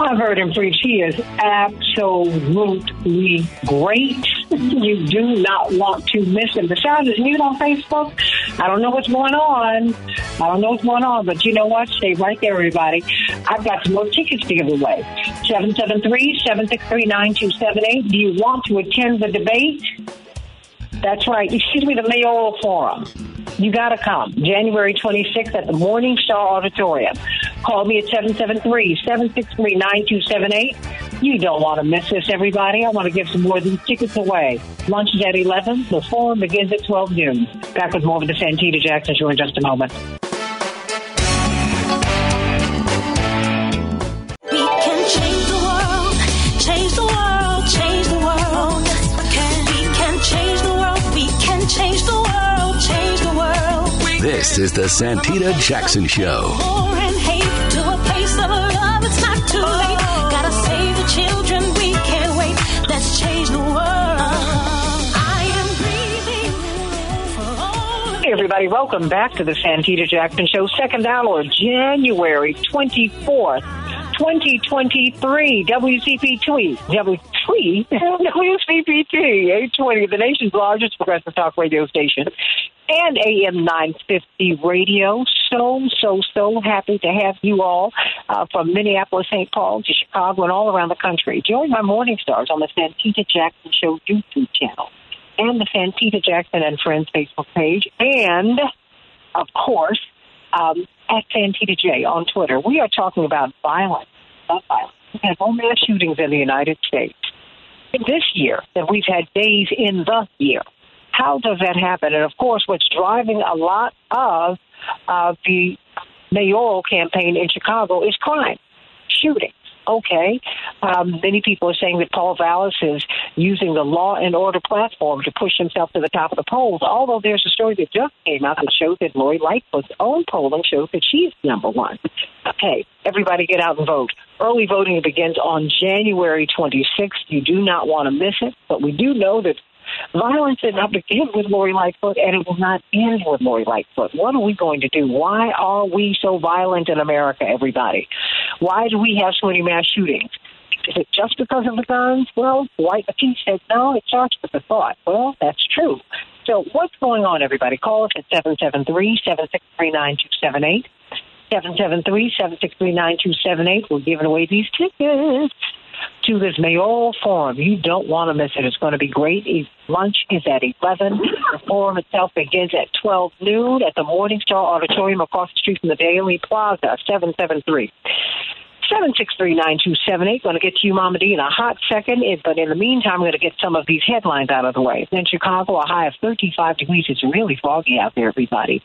I've heard him preach. He is absolutely great. You do not want to miss The sound is mute on Facebook. I don't know what's going on. I don't know what's going on, but you know what? Stay right there, everybody. I've got some more tickets to give away. 773-763-9278. Do you want to attend the debate? That's right. Excuse me, the mayoral forum. You got to come. January 26th at the Morning Star Auditorium. Call me at 773-763-9278. You don't want to miss this, everybody. I want to give some more of these tickets away. Lunch is at 11. The forum begins at 12 noon. Back with more of the Santita Jackson Show in just a moment. I am breathing for all. Hey, everybody, welcome back to the Santita Jackson Show, second hour, January 24th, 2023, WCPT, Tweet, WCPT, 820, the nation's largest progressive talk radio station, and AM 950 radio. So, so, so happy to have you all uh, from Minneapolis, St. Paul to Chicago and all around the country. Join my morning stars on the Santita Jackson Show YouTube channel and the Santita Jackson and Friends Facebook page, and of course, um, at Santita J on Twitter. We are talking about violence, not violence. We have more mass shootings in the United States this year than we've had days in the year. How does that happen? And of course, what's driving a lot of uh, the mayoral campaign in Chicago is crime, shooting. Okay. Um, many people are saying that Paul Vallas is using the law and order platform to push himself to the top of the polls, although there's a story that just came out that shows that Lori Lightfoot's own polling shows that she's number one. Okay, everybody get out and vote. Early voting begins on January 26th. You do not want to miss it, but we do know that Violence did not begin with Lori Lightfoot, and it will not end with Lori Lightfoot. What are we going to do? Why are we so violent in America, everybody? Why do we have so many mass shootings? Is it just because of the guns? Well, Dwight McKee said, no, it starts with the thought. Well, that's true. So what's going on, everybody? Call us at 773-763-9278. 773-763-9278. We're giving away these tickets to this mayoral forum. You don't want to miss it. It's going to be great. Lunch is at 11. The forum itself begins at 12 noon at the Morningstar Auditorium across the street from the Daley Plaza, 773. 763-9278. Going to get to you, Mama D, in a hot second. But in the meantime, I'm going to get some of these headlines out of the way. In Chicago, a high of 35 degrees. It's really foggy out there, everybody.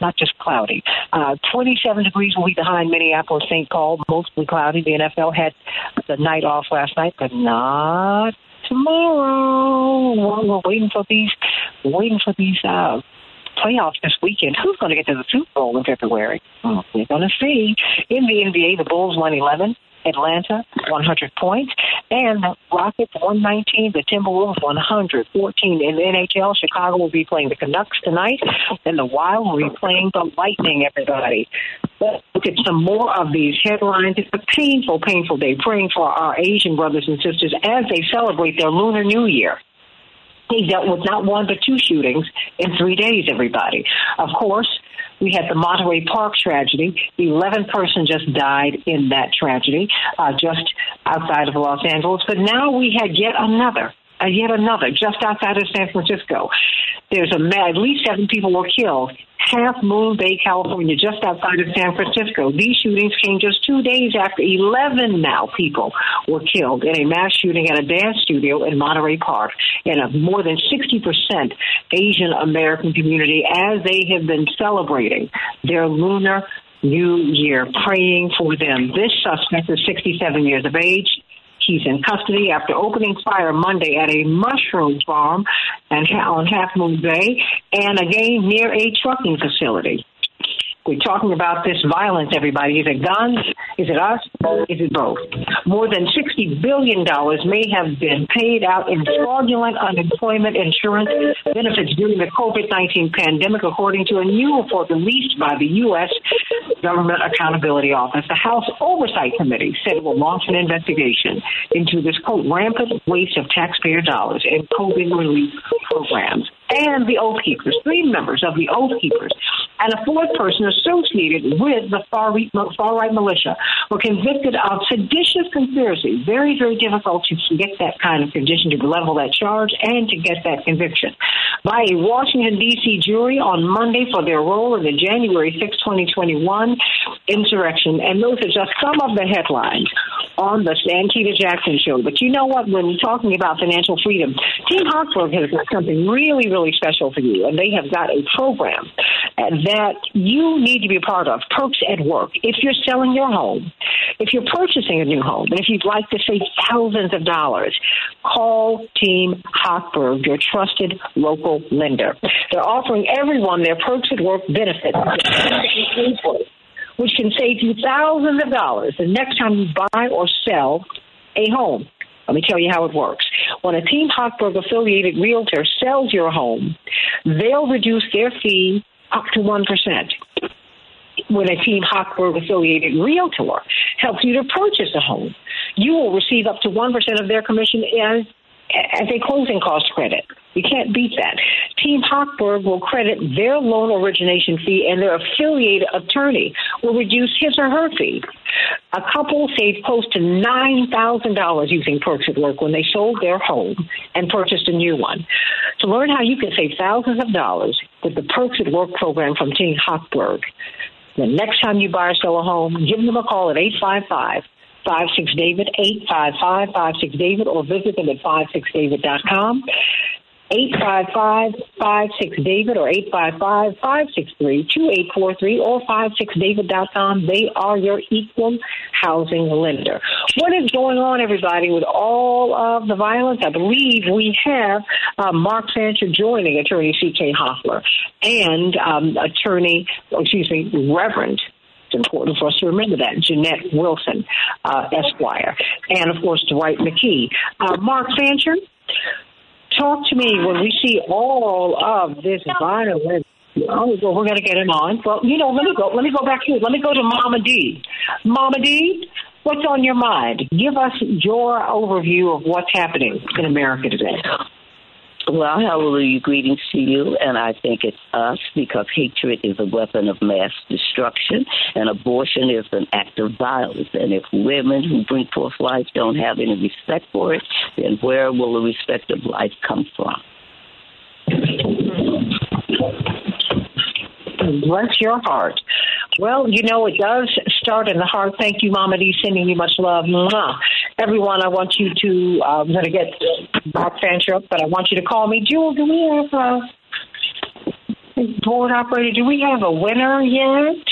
Not just cloudy. Uh, 27 degrees will be behind Minneapolis, St. Paul, mostly cloudy. The NFL had the night off last night, but not tomorrow. Well, we're waiting for these, waiting for these uh, playoffs this weekend. Who's going to get to the Super Bowl in February? Oh, we're going to see. In the NBA, the Bulls won 11. Atlanta, 100 points. And the Rockets, 119. The Timberwolves, 114. In the NHL, Chicago will be playing the Canucks tonight. And the Wild will be playing the Lightning, everybody. Let's look at some more of these headlines. It's a painful, painful day. Praying for our Asian brothers and sisters as they celebrate their Lunar New Year. They dealt with not one but two shootings in three days, everybody. Of course, we had the Monterey Park tragedy. Eleven person just died in that tragedy, uh, just outside of Los Angeles. But now we had yet another, uh, yet another, just outside of San Francisco. There's a ma- at least seven people were killed. Half Moon Bay, California, just outside of San Francisco. These shootings came just two days after 11 now people were killed in a mass shooting at a dance studio in Monterey Park in a more than 60% Asian American community as they have been celebrating their lunar New Year, praying for them. This suspect is 67 years of age. He's in custody after opening fire Monday at a mushroom farm and on Half Moon Bay and again near a trucking facility. We're talking about this violence, everybody. Is it guns? Is it us? Is it both? More than $60 billion may have been paid out in fraudulent unemployment insurance benefits during the COVID 19 pandemic, according to a new report released by the U.S. Government Accountability Office. The House Oversight Committee said it will launch an investigation into this, quote, rampant waste of taxpayer dollars in COVID relief programs. And the Oath Keepers, three members of the Oath Keepers, and a fourth person associated with the far right, militia were convicted of seditious conspiracy. Very, very difficult to get that kind of condition to level that charge and to get that conviction by a Washington, D.C. jury on Monday for their role in the January 6, 2021 insurrection. And those are just some of the headlines on the Santita Jackson show. But you know what? When we're talking about financial freedom, Team Hochberg has got something really, really special for you. And they have got a program that you need to be a part of, Perks at Work. If you're selling your home, If you're purchasing a new home and if you'd like to save thousands of dollars, call Team Hochberg, your trusted local lender. They're offering everyone their Perks at Work benefits, which can save you thousands of dollars the next time you buy or sell a home. Let me tell you how it works. When a Team Hochberg affiliated realtor sells your home, they'll reduce their fee up to 1%. When a Team Hochberg affiliated realtor helps you to purchase a home, you will receive up to 1% of their commission as, as a closing cost credit. You can't beat that. Team Hochberg will credit their loan origination fee, and their affiliated attorney will reduce his or her fee. A couple saved close to $9,000 using Perks at Work when they sold their home and purchased a new one. To learn how you can save thousands of dollars with the Perks at Work program from Team Hochberg, the next time you buy or sell a home, give them a call at 855 56 David, 855 56 David, or visit them at 56david.com. 855-56-DAVID or 855-563-2843 or 56david.com. They are your equal housing lender. What is going on, everybody, with all of the violence? I believe we have uh, Mark Fancher joining attorney C.K. Hoffler and um, attorney, excuse me, Reverend it's important for us to remember that. Janette Wilson, uh, Esquire. And, of course, Dwight McKee. Uh, Mark Fancher, talk to me when we see all of this violence. Oh, well, we're going to get him on. Well, you know, let me go. Let me go back here. Let me go to Mama D. Mama D, what's on your mind? Give us your overview of what's happening in America today. Well, hallelujah, greetings to you. And I think it's us because hatred is a weapon of mass destruction and abortion is an act of violence. And if women who bring forth life don't have any respect for it, then where will the respect of life come from? Bless your heart. Well, you know, it does start in the heart. Thank you, Mama D. Sending you much love. Mwah. Everyone, I want you to, uh, I'm going to get Mark Fancher up, but I want you to call me. Jewel, do we have a board operator? Do we have a winner yet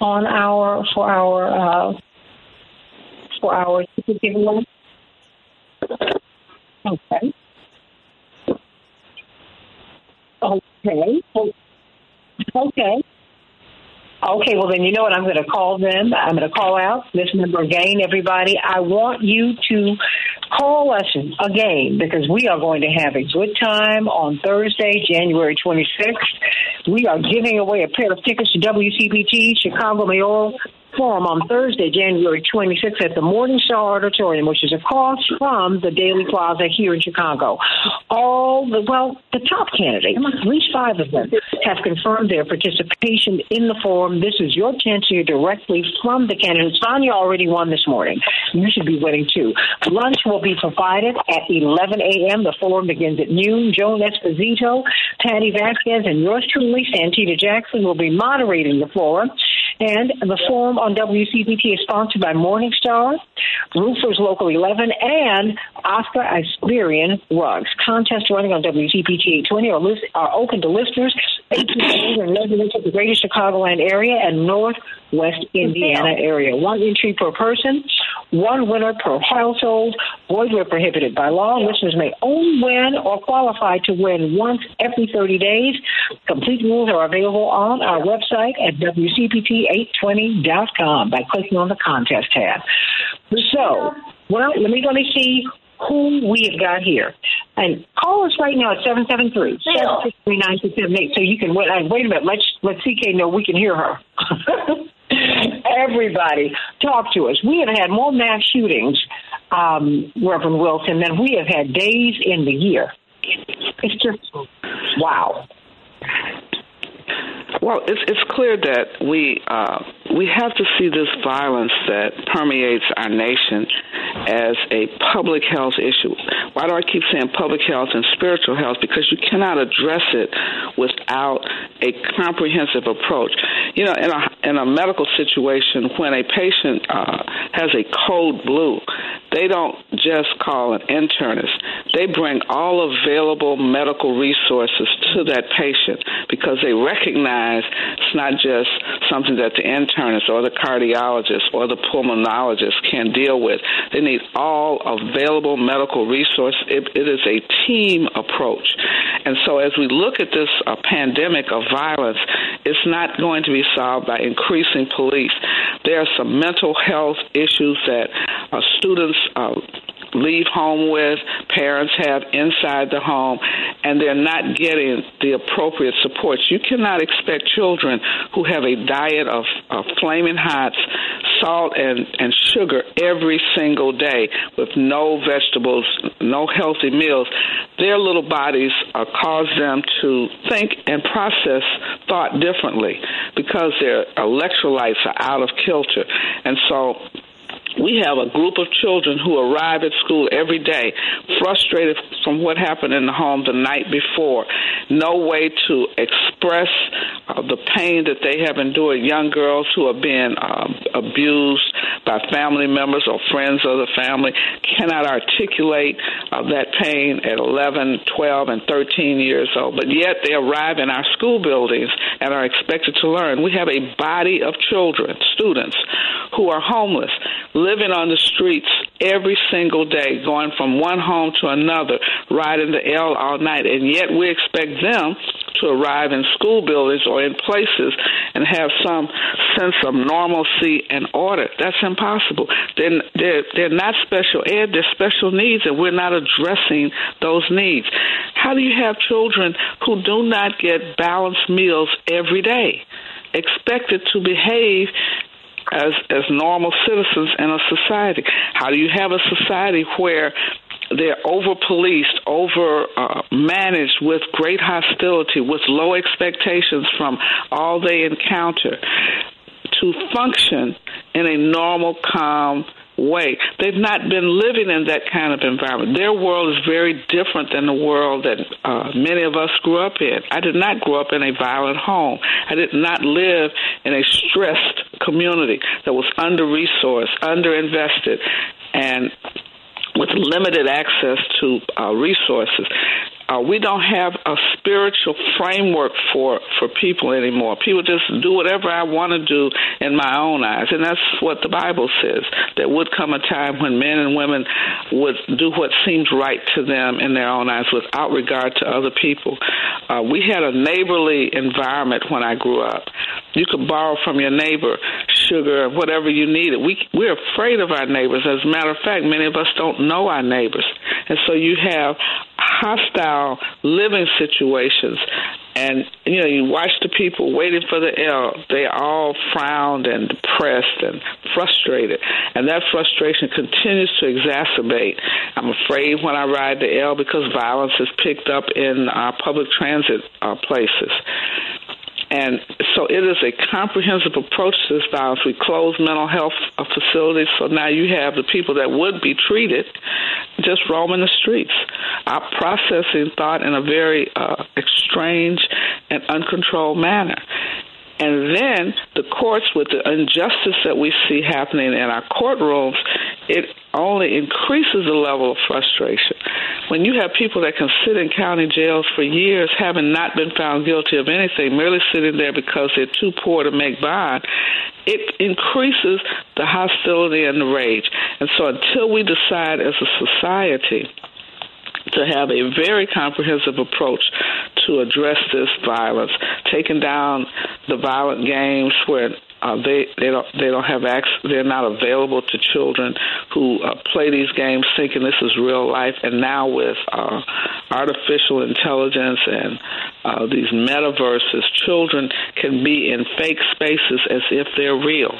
on our, for our, uh, for our giveaway? Okay. Okay. Okay. Okay, Okay, well then you know what? I'm going to call them. I'm going to call out this number again, everybody. I want you to call us again because we are going to have a good time on Thursday, January 26th. We are giving away a pair of tickets to WCPT Chicago Mayoral Forum on Thursday, January 26th at the Morningstar Auditorium, which is across from the Daley Plaza here in Chicago. All the, well, the top candidates, at least five of them, have confirmed their participation in the forum. This is your chance to hear directly from the candidates. Sonia already won this morning. You should be winning too. Lunch will be provided at 11 a.m. The forum begins at noon. Joan Esposito, Patti Vasquez, and yours truly, Santita Jackson, will be moderating the forum. And the forum on WCPT is sponsored by Morningstar, Roofers Local 11, and Oscar Isberian Rugs. Contests running on WCPT 20 are, list, are open to listeners, 18 and residents of the greater Chicagoland area and Northwest Indiana area. One entry per person, one winner per household. Void where prohibited by law. Listeners may only win or qualify to win once every 30 days. Complete rules are available on our website at WCPT820.com by clicking on the contest tab. So, well, let me let me see who we have got here. And call us right now at 773 763 so you can wait. uh, Wait a minute. Let's let CK know we can hear her. Everybody, talk to us. We have had more mass shootings, um, Reverend Wilson, than we have had days in the year. It's just wow. Well, it's it's clear that we uh, we have to see this violence that permeates our nation as a public health issue. Why do I keep saying public health and spiritual health? Because you cannot address it without a comprehensive approach. You know, in a in a medical situation, when a patient uh, has a code blue, they don't just call an internist. They bring all available medical resources to that patient because they recognize it's not just something that the internist or the cardiologist or the pulmonologist can deal with. They need all available medical resources. It, it is a team approach. And so as we look at this uh, pandemic of violence, it's not going to be solved by increasing police. There are some mental health issues that uh, students uh, leave home with, parents have inside the home, and they're not getting the appropriate supports. You cannot expect children who have a diet of, of flaming hot salt, and, and sugar every single day with no vegetables, no healthy meals. Their little bodies uh, cause them to think and process thought differently because their electrolytes are out of kilter. And so we have a group of children who arrive at school every day frustrated from what happened in the home the night before, no way to express uh, the pain that they have endured. Young girls who are being uh, abused by family members or friends of the family cannot articulate uh, that pain at 11, 12, and 13 years old, but yet they arrive in our school buildings and are expected to learn. We have a body of children, students, who are homeless living on the streets every single day, going from one home to another, riding the L all night, and yet we expect them to arrive in school buildings or in places and have some sense of normalcy and order. That's impossible. They're, they're, they're not special ed, they're special needs, and we're not addressing those needs. How do you have children who do not get balanced meals every day? Expected to behave as as normal citizens in a society? How do you have a society where they're over policed, over uh, managed with great hostility, with low expectations from all they encounter to function in a normal, calm way. They've not been living in that kind of environment. Their world is very different than the world that uh, many of us grew up in. I did not grow up in a violent home. I did not live in a stressed community that was under resourced, under invested, and with limited access to uh, resources. Uh, we don't have a spiritual framework for for people anymore. People just do whatever I want to do in my own eyes, and that's what the Bible says. There would come a time when men and women would do what seems right to them in their own eyes, without regard to other people. Uh, we had a neighborly environment when I grew up. You could borrow from your neighbor sugar, whatever you needed. We we're afraid of our neighbors. As a matter of fact, many of us don't know our neighbors, and so you have hostile living situations. And you know, you watch the people waiting for the L. They all frowned and depressed and frustrated, and that frustration continues to exacerbate. I'm afraid when I ride the L because violence is picked up in our public transit uh, places. And so it is a comprehensive approach to this violence. We close mental health facilities, so now you have the people that would be treated just roaming the streets, processing thought in a very uh, strange and uncontrolled manner. And then the courts, with the injustice that we see happening in our courtrooms, it only increases the level of frustration. When you have people that can sit in county jails for years, having not been found guilty of anything, merely sitting there because they're too poor to make bond, it increases the hostility and the rage. And so until we decide as a society, to have a very comprehensive approach to address this violence, taking down the violent games where uh, they they don't they don't have access. They're not available to children who uh, play these games thinking this is real life. And now with uh, artificial intelligence and uh, these metaverses, children can be in fake spaces as if they're real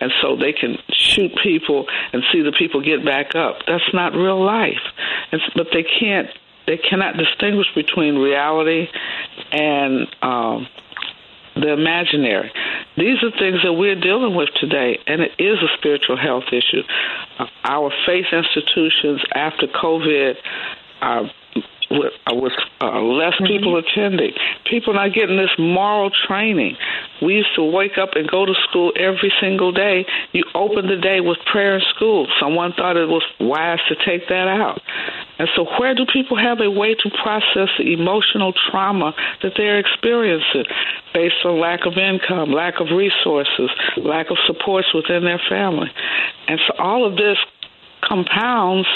and so they can shoot people and see the people get back up. That's not real life, and, but they can't. They cannot distinguish between reality and um, the imaginary. These are things that we're dealing with today, and it is a spiritual health issue. Uh, our faith institutions after COVID uh, with, uh, with uh, less people attending. People not getting this moral training. We used to wake up and go to school every single day. You open the day with prayer in school. Someone thought it was wise to take that out. And so, where do people have a way to process the emotional trauma that they're experiencing based on lack of income, lack of resources, lack of supports within their family? And so, all of this compounds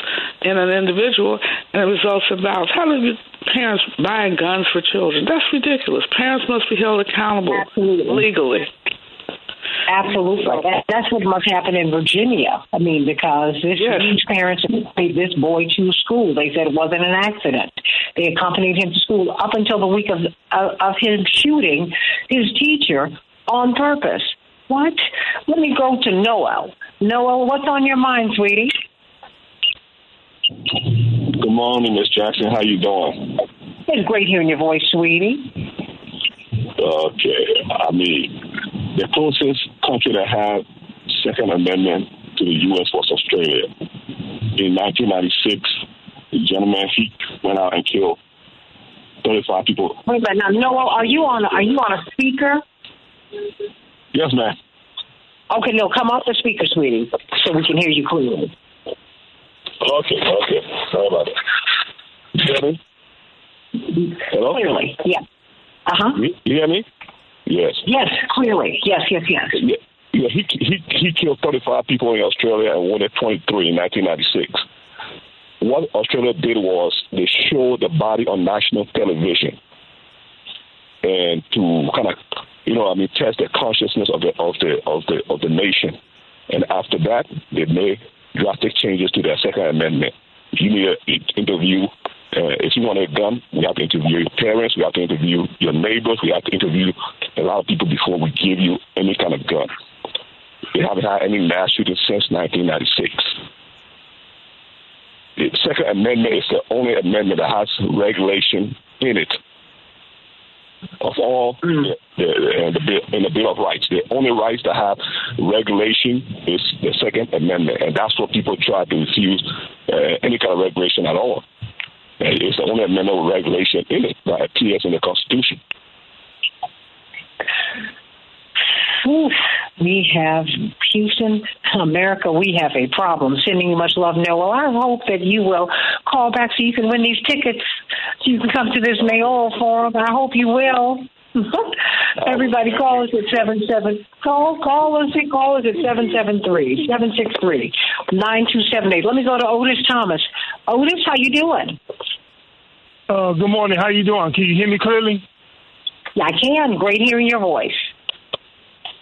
in an individual and it results in violence. How do parents buying guns for children? That's ridiculous. Parents must be held accountable Absolutely. legally. Absolutely. That, that's what must happen in Virginia. I mean, because this, these parents paid this boy to school. They said it wasn't an accident. They accompanied him to school up until the week of, of, of him shooting his teacher on purpose. What? Let me go to Noel. Noel, what's on your mind, sweetie? Good morning, Miss Jackson. How you doing? It's great hearing your voice, sweetie. Okay. I mean, the closest country that had Second Amendment to the U.S. was Australia. In 1996, the gentleman he went out and killed 35 people. Wait a minute. Now, Noel, are you on? Are you on a speaker? Yes, ma'am. Okay, no, come off the speaker, sweetie, so we can hear you clearly. Okay, okay. Sorry about that. You hear me? Hello? Clearly, yeah. Uh huh. You, you hear me? Yes. Yes, clearly. Yes, yes, yes. Yeah, yeah he, he, he killed 35 people in Australia and wanted 23 in 1996. What Australia did was they showed the body on national television and to kind of, you know, I mean, test the consciousness of the of the of the of the nation. And after that, they made drastic changes to their Second Amendment. If you need an interview, uh, if you want a gun, we have to interview your parents, we have to interview your neighbors, we have to interview a lot of people before we give you any kind of gun. We haven't had any mass shootings since 1996. The Second Amendment is the only amendment that has regulation in it of all the, the, the, bill, in the Bill of Rights. The only rights that have regulation is the Second Amendment, and that's what people try to refuse uh, any kind of regulation at all. And it's the only amendment regulation in it that appears in the Constitution. Oof, we have Houston, America. We have a problem. Sending you much love, Noel. I hope that you will call back so you can win these tickets. So you can come to this mayoral forum. I hope you will. Everybody call us at seven seven call call us call us at seven seven three seven six three nine two seven eight. Let me go to Otis Thomas. Otis, how you doing? Uh, good morning. How you doing? Can you hear me clearly? Yeah, I can. Great hearing your voice.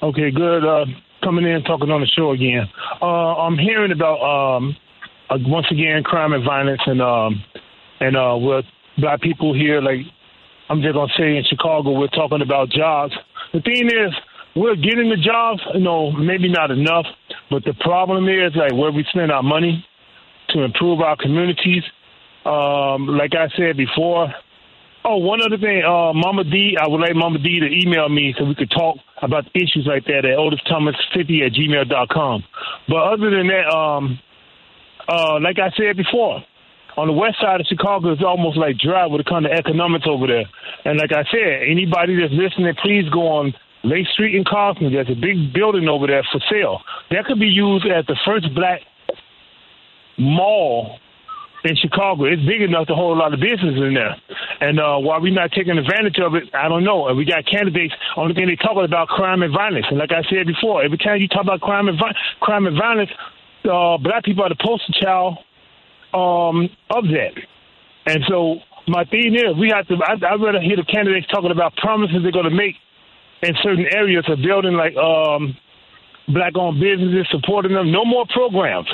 Okay, good. Uh, coming in talking on the show again. Uh, I'm hearing about um, uh, once again crime and violence and um, and uh, with black people here. Like I'm just gonna say in Chicago, we're talking about jobs. The thing is, we're getting the jobs. You know, maybe not enough, but the problem is like where we spend our money to improve our communities. Um, like I said before, Oh, one other thing, uh, Mama D, I would like Mama D to email me so we could talk about issues like that at otisthomas50 at gmail.com. But other than that, um, uh, like I said before, on the west side of Chicago, it's almost like dry with the kind of economics over there. And like I said, anybody that's listening, please go on Lake Street in Carson. There's a big building over there for sale. That could be used as the first black mall in Chicago. It's big enough to hold a lot of business in there. And uh, why we're not taking advantage of it, I don't know. And we got candidates. Only thing they talk about crime and violence. And like I said before, every time you talk about crime and vi- crime and violence, uh, black people are the poster child um, of that. And so my thing is, we have to. I, I'd rather hear the candidates talking about promises they're going to make in certain areas of building like um, black-owned businesses, supporting them. No more programs.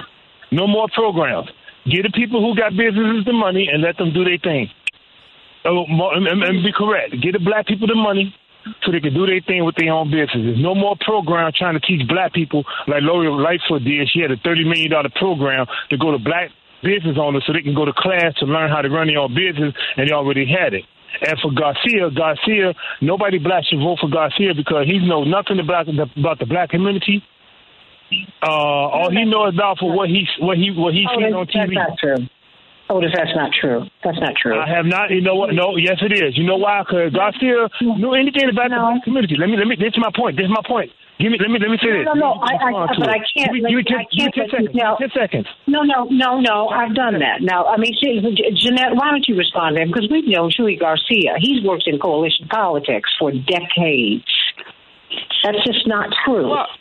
No more programs. Get the people who got businesses the money and let them do their thing. Oh, and, and, be correct. Get the black people the money so they can do their thing with their own businesses. No more program trying to teach black people like Lori Lightfoot did. She had a $30 million program to go to black business owners so they can go to class to learn how to run their own business, and they already had it. And for Garcia, Garcia, nobody black should vote for Garcia because he knows nothing about the, about the black community. Uh, all he knows about for what he what he what he Oh, that's- on TV. that's not true. Otis, that's not true. That's not true. I have not. You know what? No. Yes, it is. You know why? Because Garcia knew anything about the black community. Let me. Let me. This is my point. This is my point. Give me. Let me. Let me say this. No, no, no. I, I, Respond but it. I can't. Give me, give me ten, I can't ten let you seconds. tell- Ten seconds. No, no, no, no. I've done that. Now, I mean, see, Janette, why don't you respond to him? Because we've known Chuy Garcia. He's worked in coalition politics for decades. That's just not true. Well,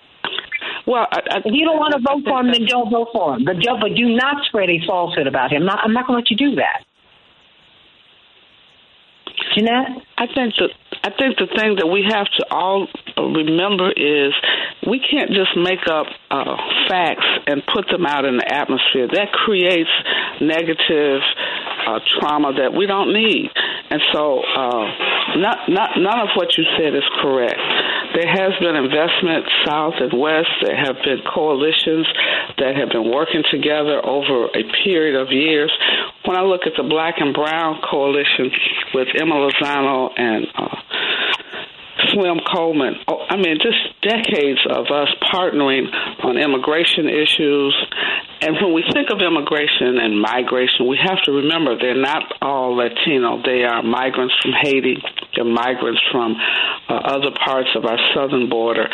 well, I, I, if you don't want to vote for him, then don't vote for him. But don't, but do not spread a falsehood about him. Not, I'm not going to let you do that. Janette? I think the I think the thing that we have to all remember is we can't just make up uh, facts and put them out in the atmosphere. That creates negative uh, trauma that we don't need. And so, uh, not, not, none of what you said is correct. There has been investment south and west. There have been coalitions that have been working together over a period of years. When I look at the Black and Brown coalition with Emma Lozano and uh, Slim Coleman. Oh, I mean, just decades of us partnering on immigration issues. And when we think of immigration and migration, we have to remember they're not all Latino. They are migrants from Haiti, they're migrants from uh, other parts of our southern border.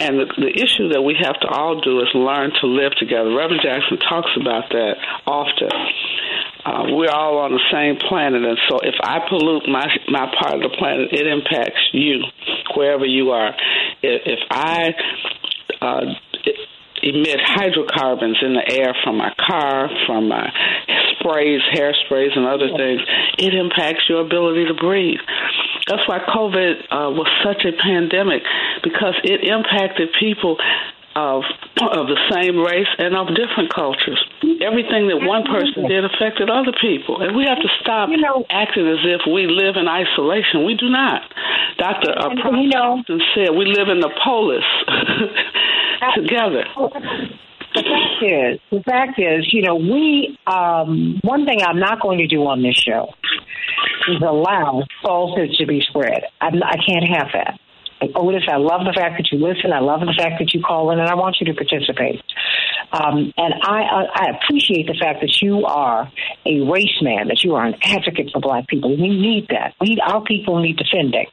And the, the issue that we have to all do is learn to live together. Reverend Jackson talks about that often. Uh, we're all on the same planet, and so if I pollute my my part of the planet, it impacts you, wherever you are. If, if I uh, emit hydrocarbons in the air from my car, from my sprays, hairsprays, and other things, it impacts your ability to breathe. That's why COVID uh, was such a pandemic because it impacted people of of the same race and of different cultures. Everything that one person did affected other people, and we have to stop acting as if we live in isolation. We do not. Dr. Uh, Prosper said we live in the polis together. The fact is, the fact is, you know, we. Um, one thing I'm not going to do on this show is allow falsehoods to be spread. I'm, I can't have that. Otis, I love the fact that you listen. I love the fact that you call in, and I want you to participate. Um, and I, I, I appreciate the fact that you are a race man, that you are an advocate for black people. We need that. We, our people need defending.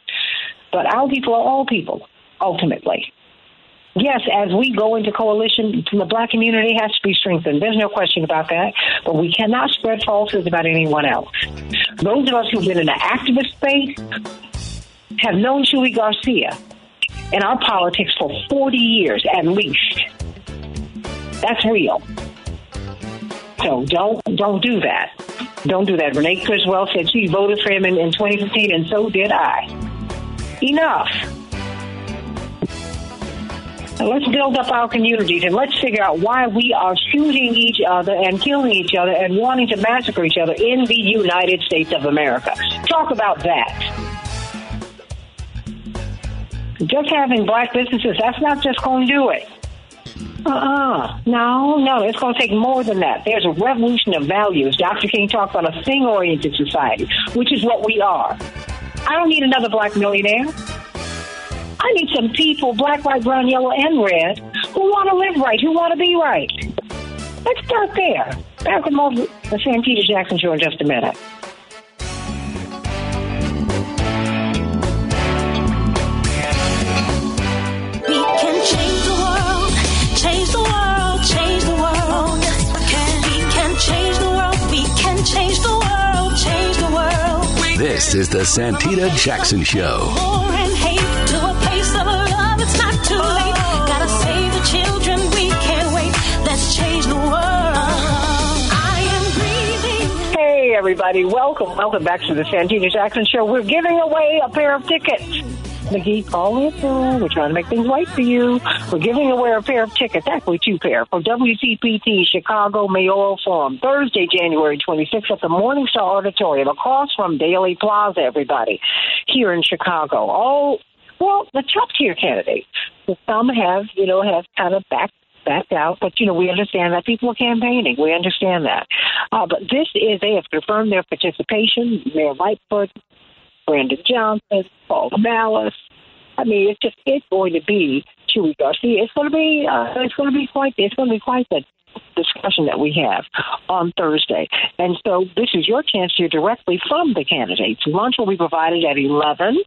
But our people are all people, ultimately. Yes, as we go into coalition, the black community has to be strengthened. There's no question about that. But we cannot spread falsehoods about anyone else. Those of us who've been in the activist space have known Chuy Garcia in our politics for 40 years at least. That's real. So don't don't do that. Don't do that. Renee Criswell said she voted for him in, in 2015, and so did I. Enough. And let's build up our communities and let's figure out why we are shooting each other and killing each other and wanting to massacre each other in the United States of America. Talk about that. Just having black businesses, that's not just going to do it. Uh-uh. No, no, it's going to take more than that. There's a revolution of values. Dr. King talked about a thing-oriented society, which is what we are. I don't need another black millionaire. I need some people, black, white, brown, yellow, and red, who want to live right, who want to be right. Let's start there. Back with more of the Santita Jackson Show in just a minute. Change the world. I am breathing. Hey, everybody. Welcome. Welcome back to the Santita Jackson Show. We're giving away a pair of tickets. McGee, call through. We're trying to make things right for you. We're giving away a pair of tickets, actually two pair, for WCPT Chicago Mayoral Forum, Thursday, January 26th at the Morningstar Auditorium, across from Daley Plaza, everybody, here in Chicago. All, well, the top tier candidates. Some have, you know, have kind of backed backed out, but you know we understand that people are campaigning. We understand that, uh, but this is they have confirmed their participation. Mayor Lightfoot, Brandon Johnson, Paul Vallas. I mean, it's just it's going to be Chuy Garcia. It's going to be uh, it's going to be quite it's going to be quite the discussion that we have on Thursday. And so this is your chance to hear directly from the candidates. Lunch will be provided at 11.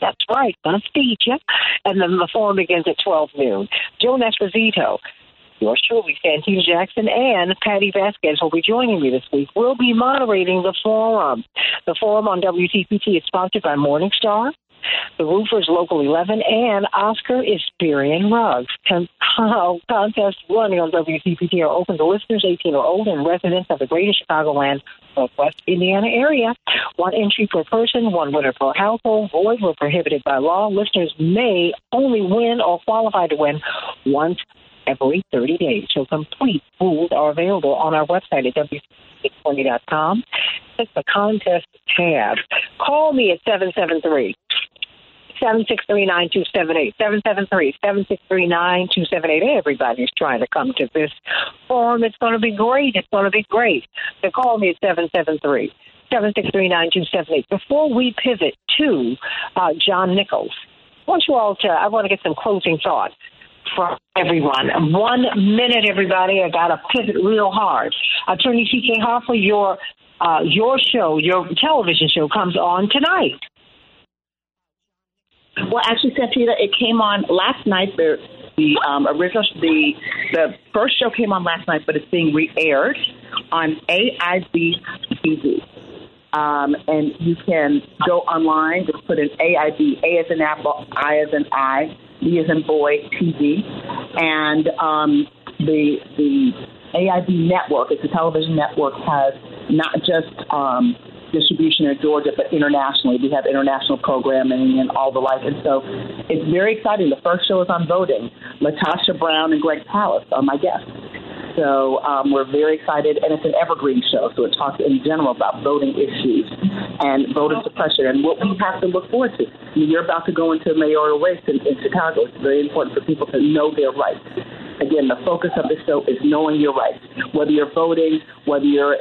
That's right, gonna feed you. And then the forum begins at 12 noon. Joe Esposito, yours truly, Santita Jackson, and Patti Vasquez will be joining me this week. We'll be moderating the forum. The forum on WCPT is sponsored by Morningstar. The Roofers Local 11 and Oscar Isberian Rugs. Con- contests running on WCPT are open to listeners 18 or older and residents of the greater Chicagoland, Northwest Indiana area. One entry per person, one winner per household. Void were prohibited by law. Listeners may only win or qualify to win once every 30 days. So complete rules are available on our website at WCPT820.com. Click the contest tab. Call me at 773 763-9278. 773-763-9278. Everybody's trying to come to this forum. It's going to be great. It's going to be great. So call me at 773 763-9278. Before we pivot to uh, John Nichols, I want you all to, I want to get some closing thoughts from everyone. One minute, everybody. I got to pivot real hard. Attorney C.K. Hoffler, your uh, your show, your television show, comes on tonight. Well, actually, Santita, it came on last night. The the um, original the the first show came on last night, but it's being re-aired on AIB TV. Um, and you can go online, just put in AIB, A as in apple, I as in I, B as in boy, TV, and um, the the AIB network, it's a television network, has not just um, distribution in Georgia, but internationally. We have international programming and all the like. And so it's very exciting. The first show is on voting. LaTosha Brown and Greg Palast are my guests. So um, we're very excited, and it's an evergreen show. So it talks in general about voting issues and voter suppression and what we have to look forward to. I mean, you're about to go into a mayoral race in, in Chicago. It's very important for people to know their rights. Again, the focus of the show is knowing your rights. Whether you're voting, whether you're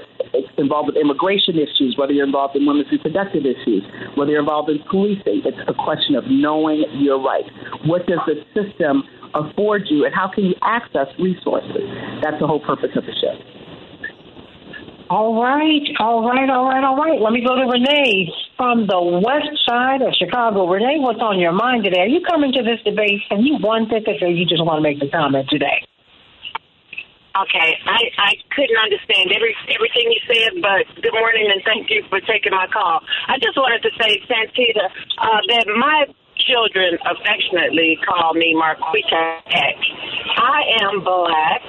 involved with immigration issues, whether you're involved in women's reproductive issues, whether you're involved in policing, it's a question of knowing your rights. What does the system afford you, and how can you access resources? That's the whole purpose of the show. All right, all right, all right, all right. Let me go to Renee from the west side of Chicago. Renee, what's on your mind today? Are you coming to this debate and you want it or you just want to make the comment today? Okay, I, I couldn't understand every everything you said, but good morning and thank you for taking my call. I just wanted to say, Santita, uh, that my children affectionately call me Marquita X. I am black.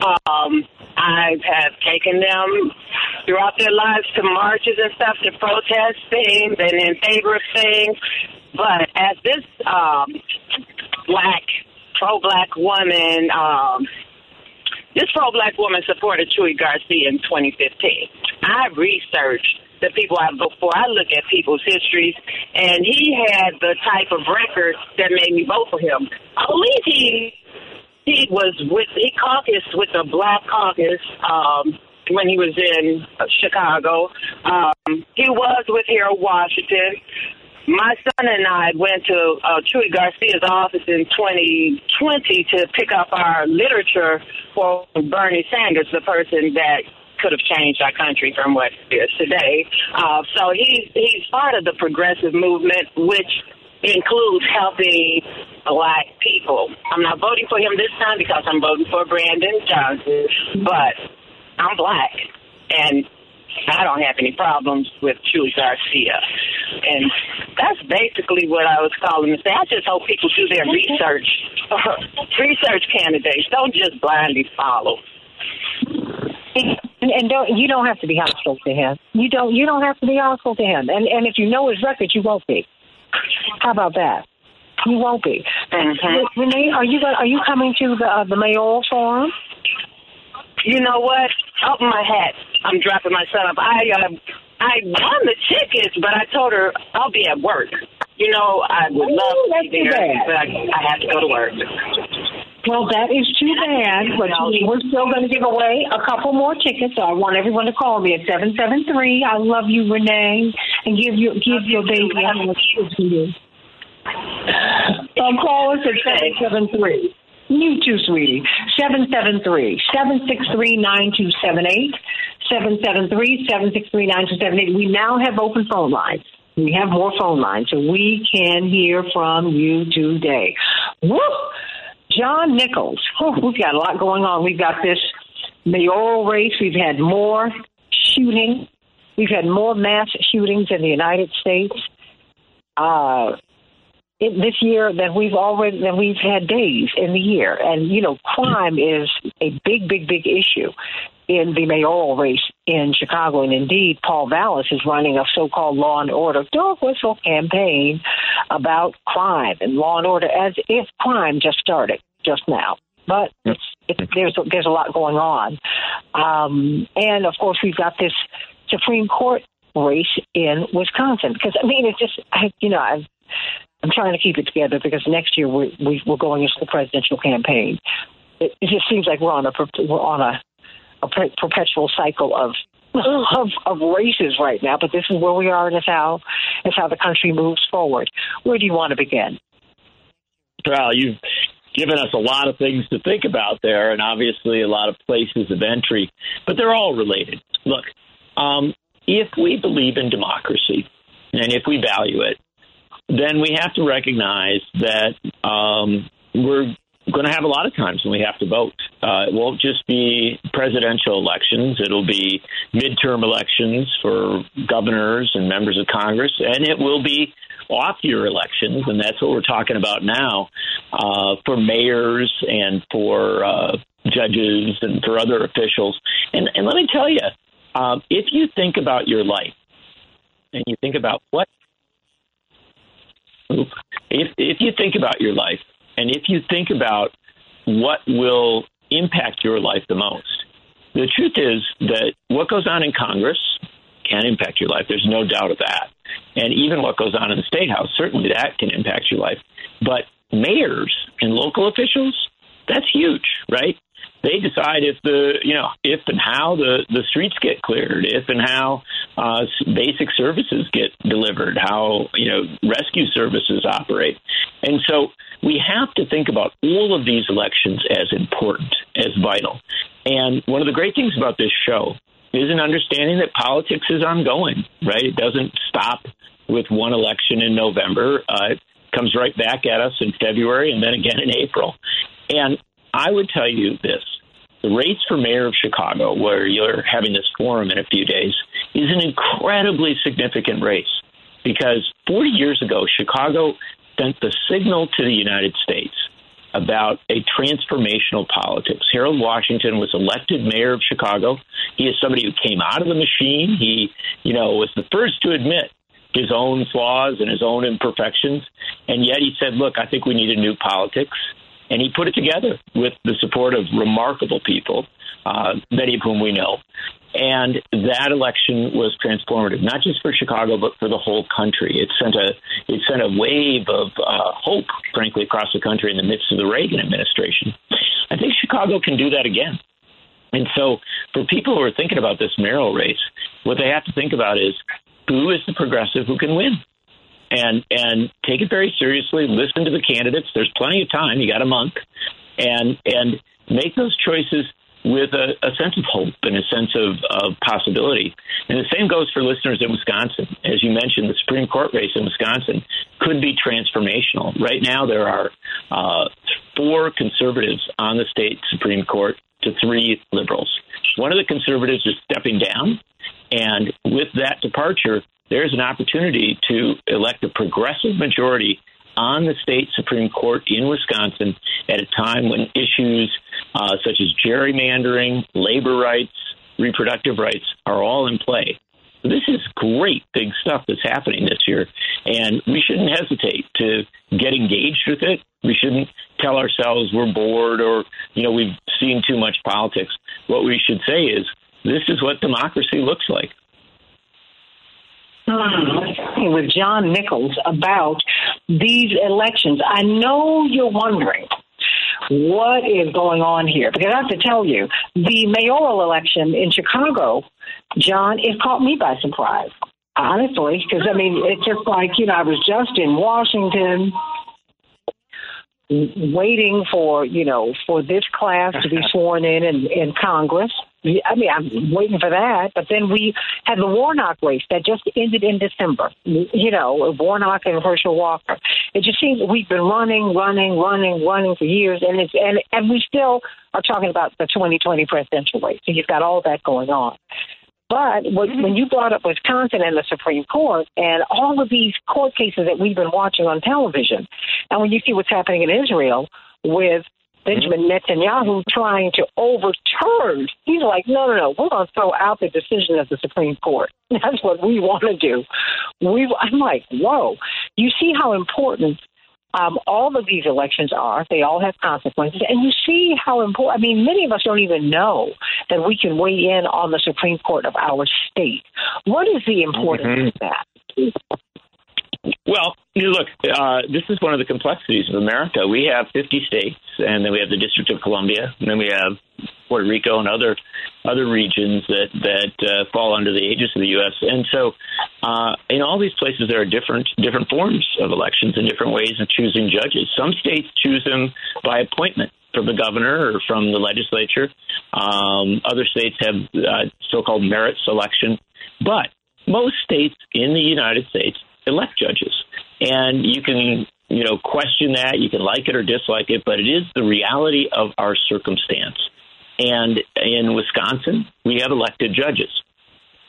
Um, I have taken them throughout their lives to marches and stuff to protest things and in favor of things. But as this um, black, pro black woman, um, this pro black woman supported Chuy Garcia in 2015. I researched the people I for. I look at people's histories, and he had the type of record that made me vote for him. I believe he he was with he caucused with the Black Caucus um, when he was in Chicago. Um, he was with Harold Washington. My son and I went to uh, Chuy Garcia's office in 2020 to pick up our literature for Bernie Sanders, the person that could have changed our country from what it is today. Uh, so he's he's part of the progressive movement, which includes helping black people. I'm not voting for him this time because I'm voting for Brandon Johnson, but I'm black and I don't have any problems with Chuy Garcia. And that's basically what I was calling to say. I just hope people do their research. research candidates. Don't just blindly follow. And, and don't you don't have to be hostile to him. You don't you don't have to be hostile to him. And and if you know his record, you won't be. How about that? You won't be. Mm-hmm. Renee, are you are you coming to the uh, the mayoral forum? You know what? Open my hat. I'm dropping my son off. I uh, I won the tickets, but I told her I'll be at work. You know, I would love Ooh, to be there, but I, I have to go to work. Well, that is too bad, but we're still going to give away a couple more tickets. So I want everyone to call me at seven seven three. I love you, Renee, and give you give your baby a hug to you. Um, call us at seven seven three. You too, sweetie. 773 763 9278. 773 763 9278. We now have open phone lines. We have more phone lines, so we can hear from you today. Whoop! John Nichols. Oh, we've got a lot going on. We've got this mayoral race. We've had more shooting. We've had more mass shootings in the United States uh, it, this year than we've already than we've had days in the year. And you know, crime is a big, big, big issue in the mayoral race in Chicago. And indeed, Paul Vallas is running a so-called law and order dog whistle campaign about crime and law and order, as if crime just started just now. But it's, it's, there's there's a lot going on, um, and of course we've got this Supreme Court race in Wisconsin. Because I mean, it's just I, you know I've, I'm trying to keep it together because next year we, we we're going into the presidential campaign. It, it just seems like we're on a we're on a a per- perpetual cycle of of of races right now. But this is where we are, and it's how it's how the country moves forward. Where do you want to begin? Well, you've given us a lot of things to think about there, and obviously a lot of places of entry, but they're all related. Look, um, if we believe in democracy and if we value it, then we have to recognize that um, we're going to have a lot of times when we have to vote. Uh, it won't just be presidential elections, it'll be midterm elections for governors and members of Congress, and it will be off year elections, and that's what we're talking about now uh, for mayors and for uh, judges and for other officials. And, and let me tell you, um, if you think about your life and you think about what, if, if you think about your life and if you think about what will impact your life the most, the truth is that what goes on in Congress can impact your life. There's no doubt of that. And even what goes on in the state house, certainly that can impact your life. But mayors and local officials, that's huge, right? They decide if the you know if and how the the streets get cleared, if and how uh, basic services get delivered, how you know rescue services operate, and so we have to think about all of these elections as important, as vital. And one of the great things about this show is an understanding that politics is ongoing, right? It doesn't stop with one election in November. Uh, it comes right back at us in February and then again in April. And I would tell you this the race for mayor of Chicago, where you're having this forum in a few days, is an incredibly significant race because 40 years ago, Chicago sent the signal to the United States about a transformational politics. Harold Washington was elected mayor of Chicago. He is somebody who came out of the machine. He, you know, was the first to admit his own flaws and his own imperfections. And yet he said, look, I think we need a new politics. And he put it together with the support of remarkable people, uh, many of whom we know. And that election was transformative, not just for Chicago, but for the whole country. It sent a it sent a wave of uh, hope, frankly, across the country in the midst of the Reagan administration. I think Chicago can do that again. And so, for people who are thinking about this mayoral race, what they have to think about is who is the progressive who can win, and and take it very seriously. Listen to the candidates. There's plenty of time. You got a month, and and make those choices with a, a, sense of hope and a sense of, of, possibility. And the same goes for listeners in Wisconsin. As you mentioned, the Supreme Court race in Wisconsin could be transformational. Right now, there are uh, four conservatives on the state Supreme Court to three liberals. One of the conservatives is stepping down. And with that departure, there's an opportunity to elect a progressive majority on the state Supreme Court in Wisconsin at a time when issues uh, such as gerrymandering, labor rights, reproductive rights are all in play. This is great big stuff that's happening this year, and we shouldn't hesitate to get engaged with it. We shouldn't tell ourselves we're bored or, you know, we've seen too much politics. What we should say is, this is what democracy looks like. With John Nichols about these elections. I know you're wondering what is going on here? Because I have to tell you, the mayoral election in Chicago, John, it caught me by surprise. Honestly, because I mean, it's just like you know, I was just in Washington, waiting for you know for this class to be sworn in in, in Congress. I mean, I'm waiting for that. But then we had the Warnock race that just ended in December. You know, Warnock and Herschel Walker. It just seems we've been running, running, running, running for years, and it's and and we still are talking about the 2020 presidential race. So you've got all that going on. But when, mm-hmm. when you brought up Wisconsin and the Supreme Court and all of these court cases that we've been watching on television, and when you see what's happening in Israel with Benjamin Netanyahu trying to overturn, he's like, no, no, no, we're going to throw out the decision of the Supreme Court. That's what we want to do. We, I'm like, whoa. You see how important um, all of these elections are. They all have consequences. And you see how important, I mean, many of us don't even know that we can weigh in on the Supreme Court of our state. What is the importance mm-hmm. of that? Well, look, uh, this is one of the complexities of America. We have 50 states, and then we have the District of Columbia, and then we have Puerto Rico and other other regions that that uh, fall under the aegis of the U.S. And so, uh, in all these places, there are different different forms of elections and different ways of choosing judges. Some states choose them by appointment from the governor or from the legislature. Um, other states have uh, so-called merit selection, but most states in the United States elect judges. And you can, you know, question that, you can like it or dislike it, but it is the reality of our circumstance. And in Wisconsin, we have elected judges.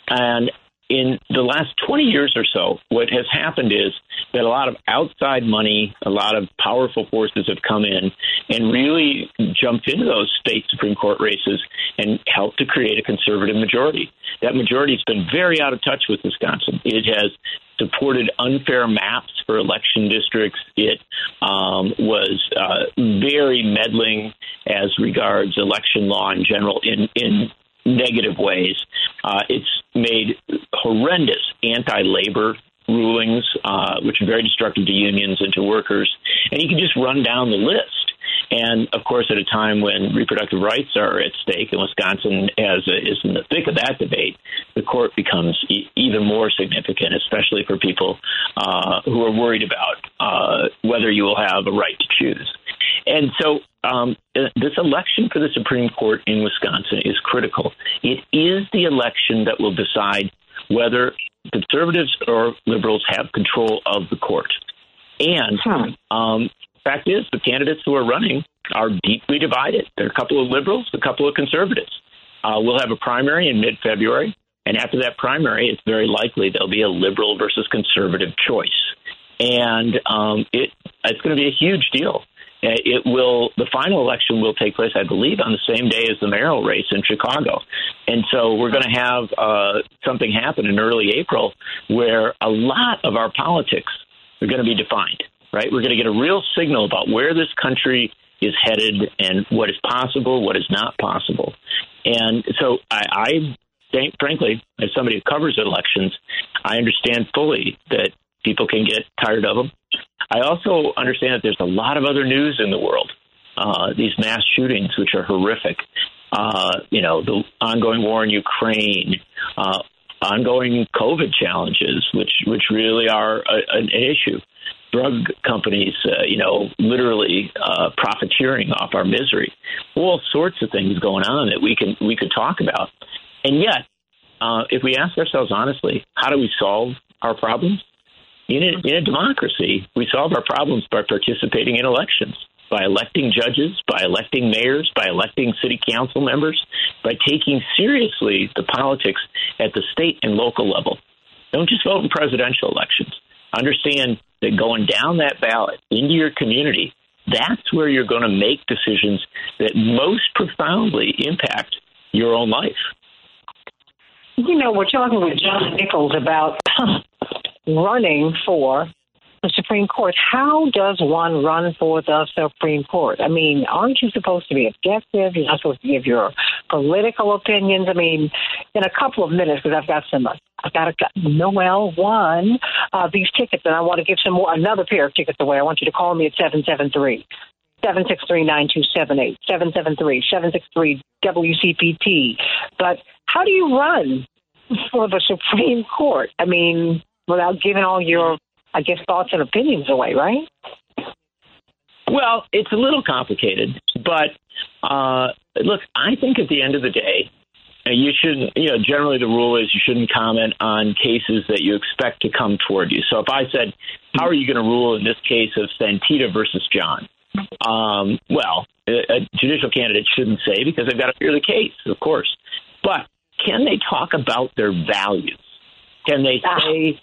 And in the last 20 years or so, what has happened is that a lot of outside money, a lot of powerful forces have come in and really jumped into those state Supreme Court races and helped to create a conservative majority. That majority has been very out of touch with Wisconsin. It has supported unfair maps for election districts. It um, was uh, very meddling as regards election law in general in, in negative ways. Uh, it's made horrendous anti labor rulings, uh, which are very destructive to unions and to workers. And you can just run down the list. And of course, at a time when reproductive rights are at stake, and Wisconsin has is in the thick of that debate, the court becomes e- even more significant, especially for people uh, who are worried about uh, whether you will have a right to choose. And so, um, this election for the Supreme Court in Wisconsin is critical. It is the election that will decide whether conservatives or liberals have control of the court. And um, fact is, the candidates who are running are deeply divided. There are a couple of liberals, a couple of conservatives. Uh, we'll have a primary in mid February. And after that primary, it's very likely there'll be a liberal versus conservative choice. And um, it, it's going to be a huge deal. Uh, it will the final election will take place, I believe, on the same day as the mayoral race in Chicago, and so we're going to have uh, something happen in early April where a lot of our politics are going to be defined right? We're going to get a real signal about where this country is headed and what is possible, what is not possible. And so I, I think, frankly, as somebody who covers elections, I understand fully that people can get tired of them. I also understand that there's a lot of other news in the world. Uh, these mass shootings, which are horrific. Uh, you know, the ongoing war in Ukraine, uh, ongoing COVID challenges, which which really are a, an issue drug companies, uh, you know, literally uh, profiteering off our misery. All sorts of things going on that we can we could talk about. And yet, uh, if we ask ourselves honestly, how do we solve our problems? In a, in a democracy, we solve our problems by participating in elections, by electing judges, by electing mayors, by electing city council members, by taking seriously the politics at the state and local level. Don't just vote in presidential elections. Understand that going down that ballot into your community, that's where you're going to make decisions that most profoundly impact your own life. You know, we're talking with John Nichols about running for the Supreme Court. How does one run for the Supreme Court? I mean, aren't you supposed to be objective? You're not supposed to give your political opinions. I mean, in a couple of minutes, because I've got some, I've got a, Noel won uh, these tickets, and I want to give some more, another pair of tickets away. I want you to call me at seven seven three. 763-9278, 773-763 WCPT. But how do you run for the Supreme Court? I mean, without giving all your I guess, thoughts and opinions away, right? Well, it's a little complicated, but uh, look, I think at the end of the day, uh, you shouldn't. You know, generally the rule is you shouldn't comment on cases that you expect to come toward you. So if I said, "How are you going to rule in this case of Santita versus John?" Um, well, a, a judicial candidate shouldn't say because they've got to hear the case, of course. But can they talk about their values? Can they say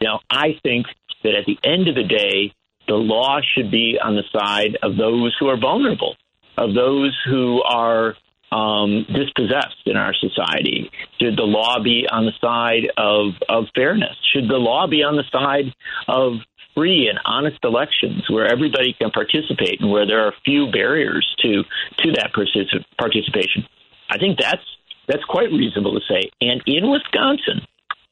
know, I think that at the end of the day, the law should be on the side of those who are vulnerable, of those who are um, dispossessed in our society? Should the law be on the side of, of fairness? Should the law be on the side of free and honest elections where everybody can participate and where there are few barriers to to that particip- participation? I think that's that's quite reasonable to say. And in Wisconsin,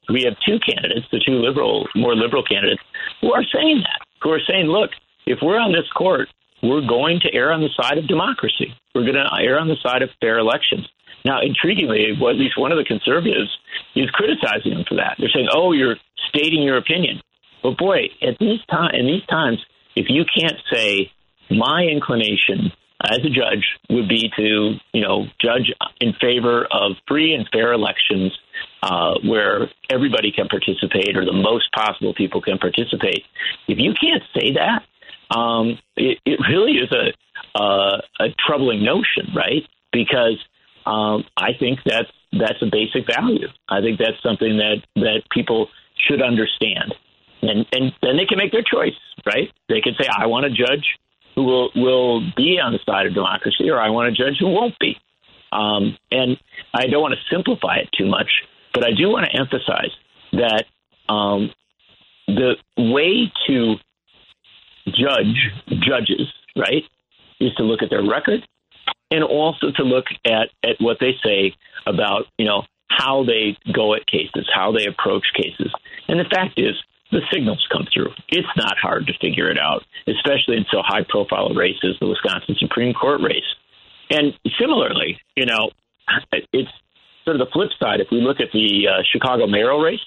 we have two candidates, the two liberal, more liberal candidates, who are saying that, who are saying, look, if we're on this court, we're going to err on the side of democracy. We're going to err on the side of fair elections. Now, intriguingly, well, at least one of the conservatives is criticizing them for that. They're saying, "Oh, you're stating your opinion." But boy, at these time, in these times, if you can't say my inclination as a judge would be to, you know, judge in favor of free and fair elections uh, where everybody can participate or the most possible people can participate. If you can't say that, um, it, it really is a, a troubling notion, right? Because um, I think that's that's a basic value. I think that's something that that people should understand, and and then they can make their choice, right? They can say, I want a judge who will will be on the side of democracy, or I want a judge who won't be. Um, and I don't want to simplify it too much, but I do want to emphasize that um, the way to judge judges, right, is to look at their record and also to look at, at what they say about, you know, how they go at cases, how they approach cases. And the fact is, the signals come through. It's not hard to figure it out, especially in so high profile races, the Wisconsin Supreme Court race. And similarly, you know, it's sort of the flip side. If we look at the uh, Chicago mayoral race,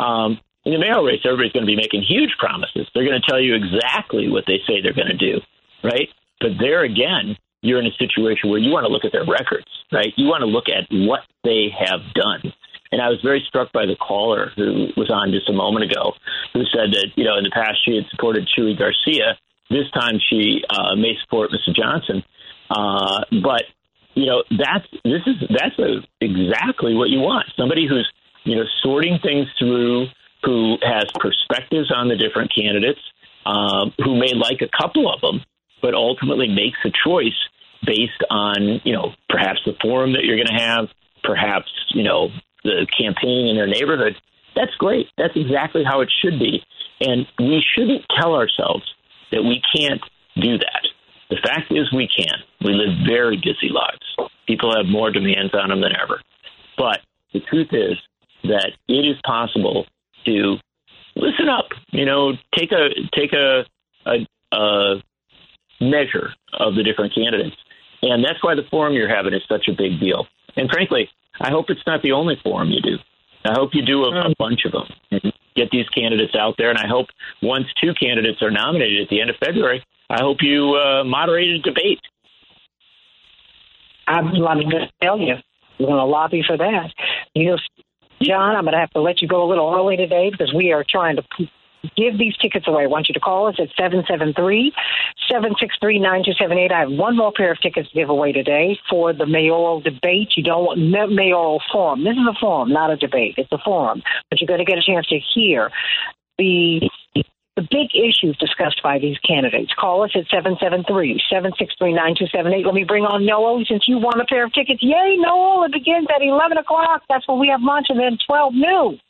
um, in the mayoral race, everybody's going to be making huge promises. They're going to tell you exactly what they say they're going to do, right? But there again, you're in a situation where you want to look at their records, right? You want to look at what they have done. And I was very struck by the caller who was on just a moment ago, who said that you know in the past she had supported Chuy Garcia. This time she uh, may support Mr. Johnson, uh, but you know that's this is that's a, exactly what you want. Somebody who's you know sorting things through, who has perspectives on the different candidates, uh, who may like a couple of them, but ultimately makes a choice based on you know perhaps the forum that you're going to have, perhaps you know the campaigning in their neighborhood. That's great. That's exactly how it should be, and we shouldn't tell ourselves that we can't do that. The fact is, we can. We live very busy lives. People have more demands on them than ever. But the truth is that it is possible to listen up. You know, take a take a, a, a measure of the different candidates, and that's why the forum you're having is such a big deal. And frankly, I hope it's not the only forum you do. I hope you do a, a mm. bunch of them and get these candidates out there. And I hope once two candidates are nominated at the end of February, I hope you uh, moderate a debate. I'm, I'm going to tell you, we're going to lobby for that. You know, John, I'm going to have to let you go a little early today because we are trying to give these tickets away. I want you to call us at 773 763 9278. I have one more pair of tickets to give away today for the mayoral debate. You don't want mayoral forum. This is a forum, not a debate. It's a forum. But you're going to get a chance to hear the the big issues discussed by these candidates. Call us at 773-763-9278. Let me bring on Noel since you won a pair of tickets. Yay, Noel. It begins at 11 o'clock. That's when we have lunch. And then 12 noon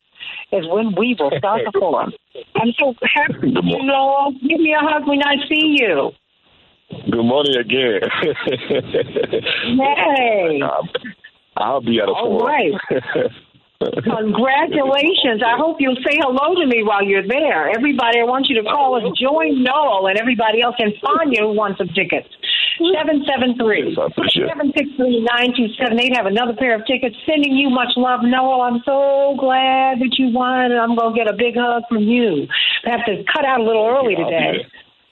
is when we will start the forum. I'm so happy, Noel. Give me a hug when I see you. Good morning again. Yay. I'll be at a All forum. right. Congratulations. I hope you'll say hello to me while you're there. Everybody, I want you to call us, join Noel, and everybody else, and Sonia who wants some tickets. 773 763 9278. Have another pair of tickets. Sending you much love, Noel. I'm so glad that you won, and I'm going to get a big hug from you. I have to cut out a little early today.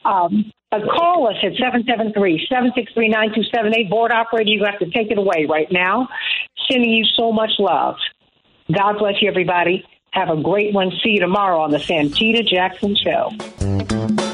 Um, But call us at 773-763-9278. Board operator, you have to take it away right now. Sending you so much love. God bless you, everybody. Have a great one. See you tomorrow on the Santita Jackson Show.